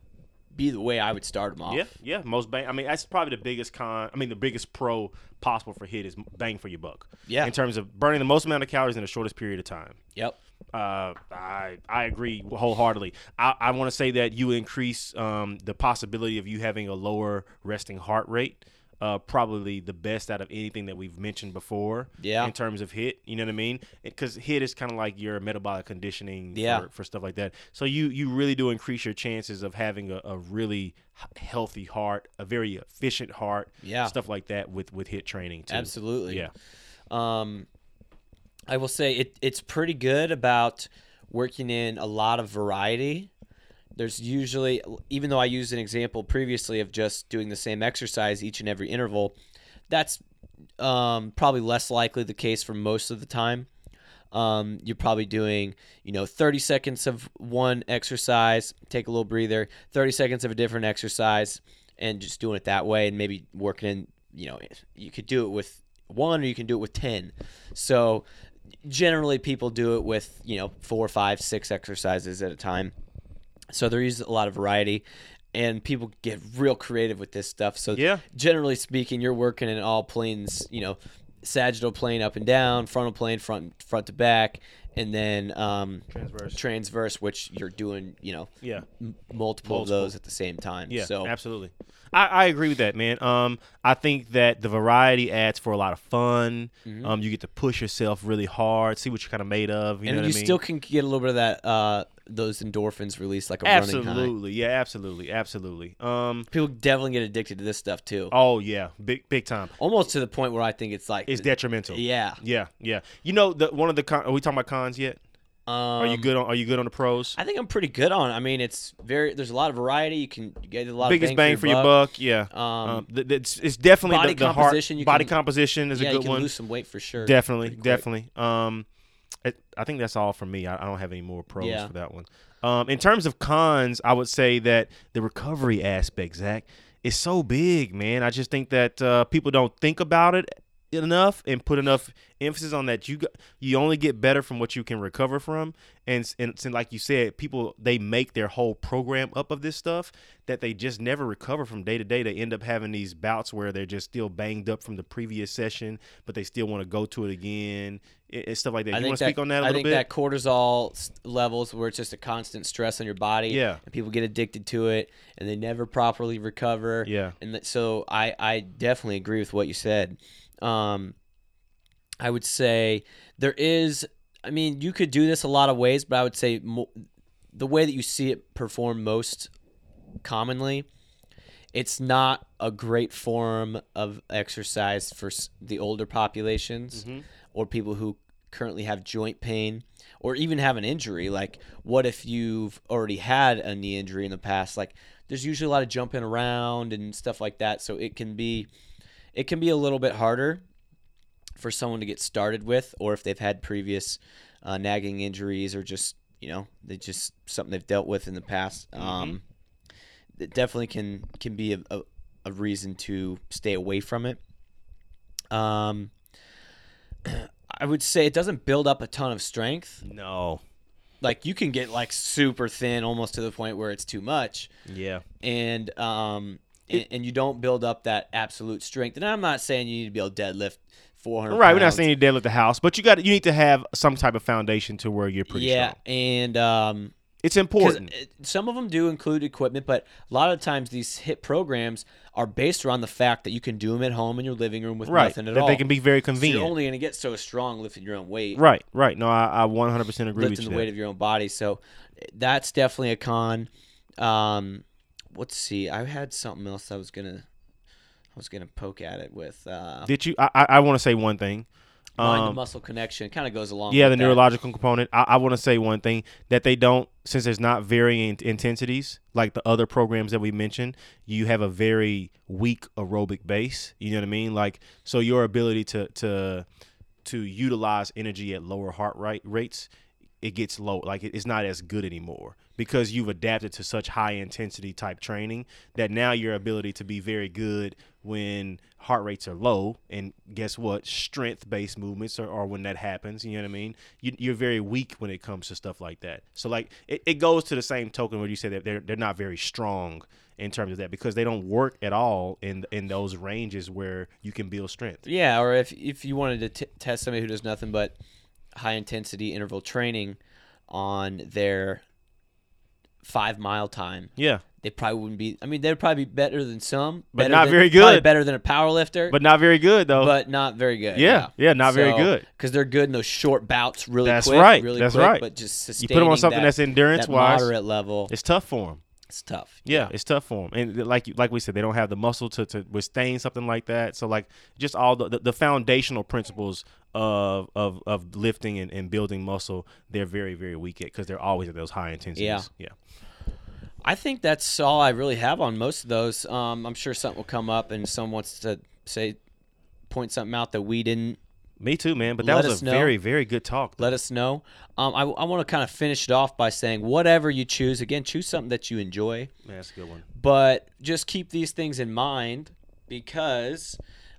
be the way I would start them off. Yeah, yeah, most bang. I mean, that's probably the biggest con. I mean, the biggest pro possible for HIIT is bang for your buck. Yeah. In terms of burning the most amount of calories in the shortest period of time. Yep. Uh, I I agree wholeheartedly. I, I want to say that you increase um, the possibility of you having a lower resting heart rate. Uh, probably the best out of anything that we've mentioned before. Yeah. In terms of HIIT, you know what I mean? Because HIIT is kind of like your metabolic conditioning. Yeah. For, for stuff like that. So you you really do increase your chances of having a, a really healthy heart, a very efficient heart. Yeah. Stuff like that with with HIIT training too. Absolutely. Yeah. Um, I will say it, it's pretty good about working in a lot of variety. There's usually, even though I used an example previously of just doing the same exercise each and every interval, that's um, probably less likely the case for most of the time. Um, you're probably doing, you know, 30 seconds of one exercise, take a little breather, 30 seconds of a different exercise, and just doing it that way, and maybe working in, you know, you could do it with one or you can do it with 10. So generally, people do it with, you know, four, five, six exercises at a time. So there is a lot of variety. And people get real creative with this stuff. So Yeah. generally speaking, you're working in all planes, you know, sagittal plane up and down, frontal plane front front to back, and then um, Transverse. transverse, which you're doing, you know, Yeah. m- multiple, of those at the same time. Yeah, so absolutely. I, I agree with that, man. Um, I think that the variety adds for a lot of fun. Um, you get to push yourself really hard, see what you're kind of made of. You and know you what I mean? still can get a little bit of that uh, those endorphins released like a running absolutely, yeah, absolutely, absolutely. Um, People definitely get addicted to this stuff too. oh yeah, big big time. Almost to the point where I think it's like It's detrimental. Yeah. yeah, yeah. You know, the one of the con- are we talking about cons yet? Um, Are you good on Are you good on the pros? I think I'm pretty good on. it. I mean, it's very. There's a lot of variety. You can get a lot Biggest of bang, for your buck. Yeah. Um, Um, th- th- it's, it's definitely body the, the heart- composition, you body can- composition is yeah, a you good can one. lose some weight for sure. Definitely, definitely. Um, it, I think that's all for me. I, I don't have any more pros Yeah. for that one. Um, in terms of cons, I would say that the recovery aspect, Zach, is so big, man. I just think that uh, people don't think about it enough and put enough emphasis on that. You you only get better from what you can recover from, and and, and like you said, people they make their whole program up of this stuff that they just never recover from day to day. They end up having these bouts where they're just still banged up from the previous session, but they still want to go to it again and stuff like that. I you think want to speak on that a I little think bit? that cortisol levels, where it's just a constant stress on your body. Yeah. And people get addicted to it, and they never properly recover. Yeah. And that, so I, I definitely agree with what you said. Um, I would say there is. I mean, you could do this a lot of ways, but I would say mo- the way that you see it perform most commonly, it's not a great form of exercise for the older populations or people who currently have joint pain or even have an injury. Like, what if you've already had a knee injury in the past? Like, there's usually a lot of jumping around and stuff like that, so it can be it can be a little bit harder for someone to get started with, or if they've had previous uh, nagging injuries or just you know they just something they've dealt with in the past. Um, it definitely can can be a, a, a reason to stay away from it. Um, I would say it doesn't build up a ton of strength. no. Like you can get like super thin, almost to the point where it's too much Yeah. and um and, and you don't build up that absolute strength. And I'm not saying you need to be able to deadlift 400. Right. We're not saying you deadlift the house, but you got you need to have some type of foundation to where you're pretty yeah, strong. and um, It's important. some of them do include equipment, but a lot of times these HIIT programs are based around the fact that you can do them at home in your living room with Right. nothing at That all. they can be very So convenient. you're only going to get so strong lifting your own weight. right. Right. No, I, I 100% agree with you. lifting the weight of your own body. So that's definitely a con. Um, let's see. I had something else I was gonna. I was gonna poke at it with uh, Did you? I I, I want to say one thing. Mind Um, muscle connection. Kind of goes along. yeah, the that. neurological component. I, I want to say one thing that they don't, since there's not varying intensities like the other programs that we mentioned. You have a very weak aerobic base. You know what I mean? Like, so your ability to to to utilize energy at lower heart rate rates, it gets low. Like, it's not as good anymore because you've adapted to such high intensity type training that now your ability to be very good when heart rates are low and guess what? Strength based movements are, are when that happens you know what i mean? You, you're very weak when it comes to stuff like that. So like it, it goes to the same token where you say that they're, they're not very strong in terms of that because they don't work at all in in those ranges where you can build strength. Yeah, or if if you wanted to t- test somebody who does nothing but high intensity interval training on their five mile time, yeah they probably wouldn't be. I mean, they'd probably be better than some, But better not than- very good. better than a power lifter, but not very good though but not very good. Yeah, yeah, not very good. because they're good in those short bouts, really That's quick. right, Really that's quick, right. But just you put them on something that, that's endurance that wise moderate level. it's tough for them It's tough. Yeah, it's tough for them, and like like we said, they don't have the muscle to, to withstand something like that. So like just all the, the, the foundational principles of of, of lifting and, and building muscle, they're very very weak at because they're always at those high intensities. Yeah. yeah. I think that's all I really have on most of those. Um, I'm sure something will come up and someone wants to say, point something out that we didn't Me too, man. But that Let was a know. very very good talk. let us know. Um, I, I want to kind of finish it off by saying, whatever you choose, again, choose something that you enjoy, Man, that's a good one. but just keep these things in mind because,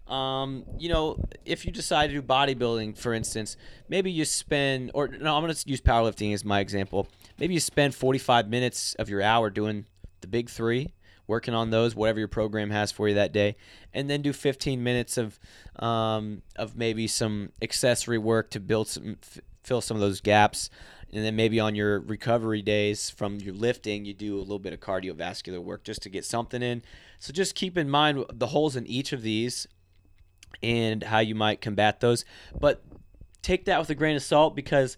um, you know, if you decide to do bodybuilding, for instance, maybe you spend, or no, I'm going to use powerlifting as my example. Maybe you spend 45 minutes of your hour doing the big three, working on those, whatever your program has for you that day, and then do 15 minutes of, um, of maybe some accessory work to build some, f- fill some of those gaps. And then maybe on your recovery days from your lifting, you do a little bit of cardiovascular work just to get something in. So just keep in mind the holes in each of these and how you might combat those. But take that with a grain of salt because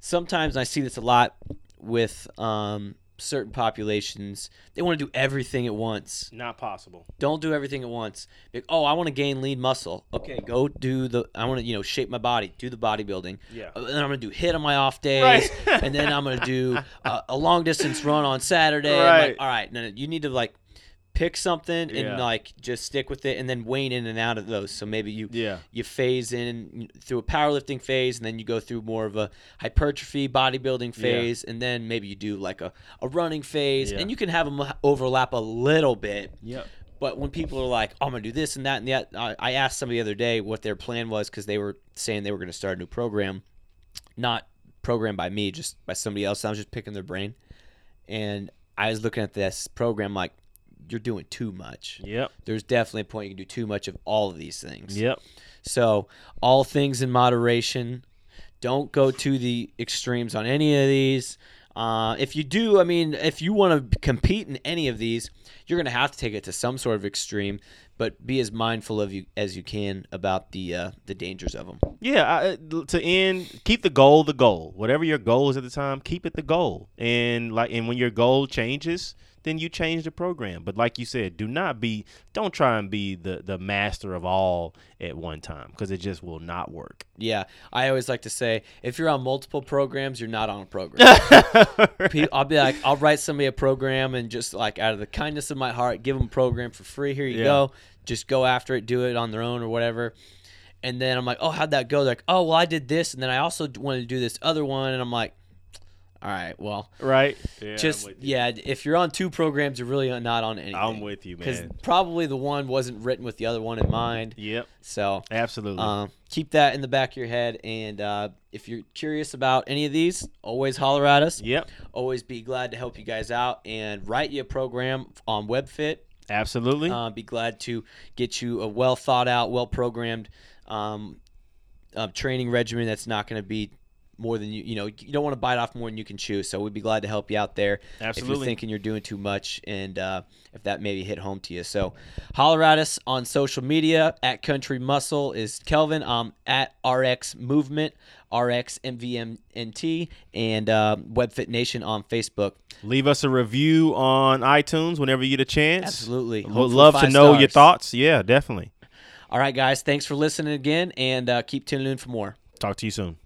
sometimes I see this a lot with um, certain populations. They want to do everything at once. Not possible. Don't do everything at once. Like, oh, I want to gain lean muscle. Okay, go do the. I want to you know shape my body. Do the bodybuilding. Yeah. Uh, then I'm gonna do HIIT on my off days, Right. and then I'm gonna do a, a long distance run on Saturday. Right. like, all right, no, no, you need to like pick something and Yeah. like just stick with it, and then wane in and out of those. So maybe you Yeah. you phase in through a powerlifting phase and then you go through more of a hypertrophy bodybuilding Yeah. phase and then maybe you do like a, a running phase Yeah. and you can have them overlap a little bit Yep. but when people are like oh, i'm gonna do this and that and that i, I asked somebody the other day what their plan was because they were saying they were gonna start a new program not programmed by me just by somebody else i was just picking their brain and i was looking at this program like you're doing too much Yep. there's definitely a point you can do too much of all of these things Yep. so, all things in moderation. Don't go to the extremes on any of these. Uh, if you do, I mean, if you want to compete in any of these, you're going to have to take it to some sort of extreme. But be as mindful of you as you can about the uh, the dangers of them. Yeah, I, uh, to end, keep the goal the goal. Whatever your goal is at the time, keep it the goal. And like, and when your goal changes, then you change the program. But like you said, do not be, don't try and be the the master of all at one time because it just will not work. Yeah, I always like to say, if you're on multiple programs, you're not on a program. I'll be like, I'll write somebody a program and just like out of the kindness of my heart, give them a program for free. Here you Yeah. go. Just go after it, do it on their own or whatever. And then I'm like, oh, how'd that go? They're like, oh, well, I did this, and then I also wanted to do this other one, and I'm like, all right, well, right? Yeah, just yeah, if you're on two programs, you're really not on anything. I'm with you, man. because man. probably the one wasn't written with the other one in mind. Yep, So absolutely. uh, keep that in the back of your head. And uh, if you're curious about any of these, always holler at us. yep, Always be glad to help you guys out and write you a program on WebFit. absolutely. Uh, be glad to get you a well thought out, well programmed um, uh, training regimen that's not going to be more than you you know you don't want to bite off more than you can chew. So we'd be glad to help you out there. If you're thinking you're doing too much, and uh, if that maybe hit home to you, so holler at us on social media at Country Muscle is Kelvin. Um, at RX Movement, RX MVMNT, and uh, WebFit Nation on Facebook. Leave us a review on iTunes whenever you get a chance. Absolutely. Would love to know your thoughts. Yeah, definitely. All right, guys. Thanks for listening again, and uh, keep tuning in for more. Talk to you soon.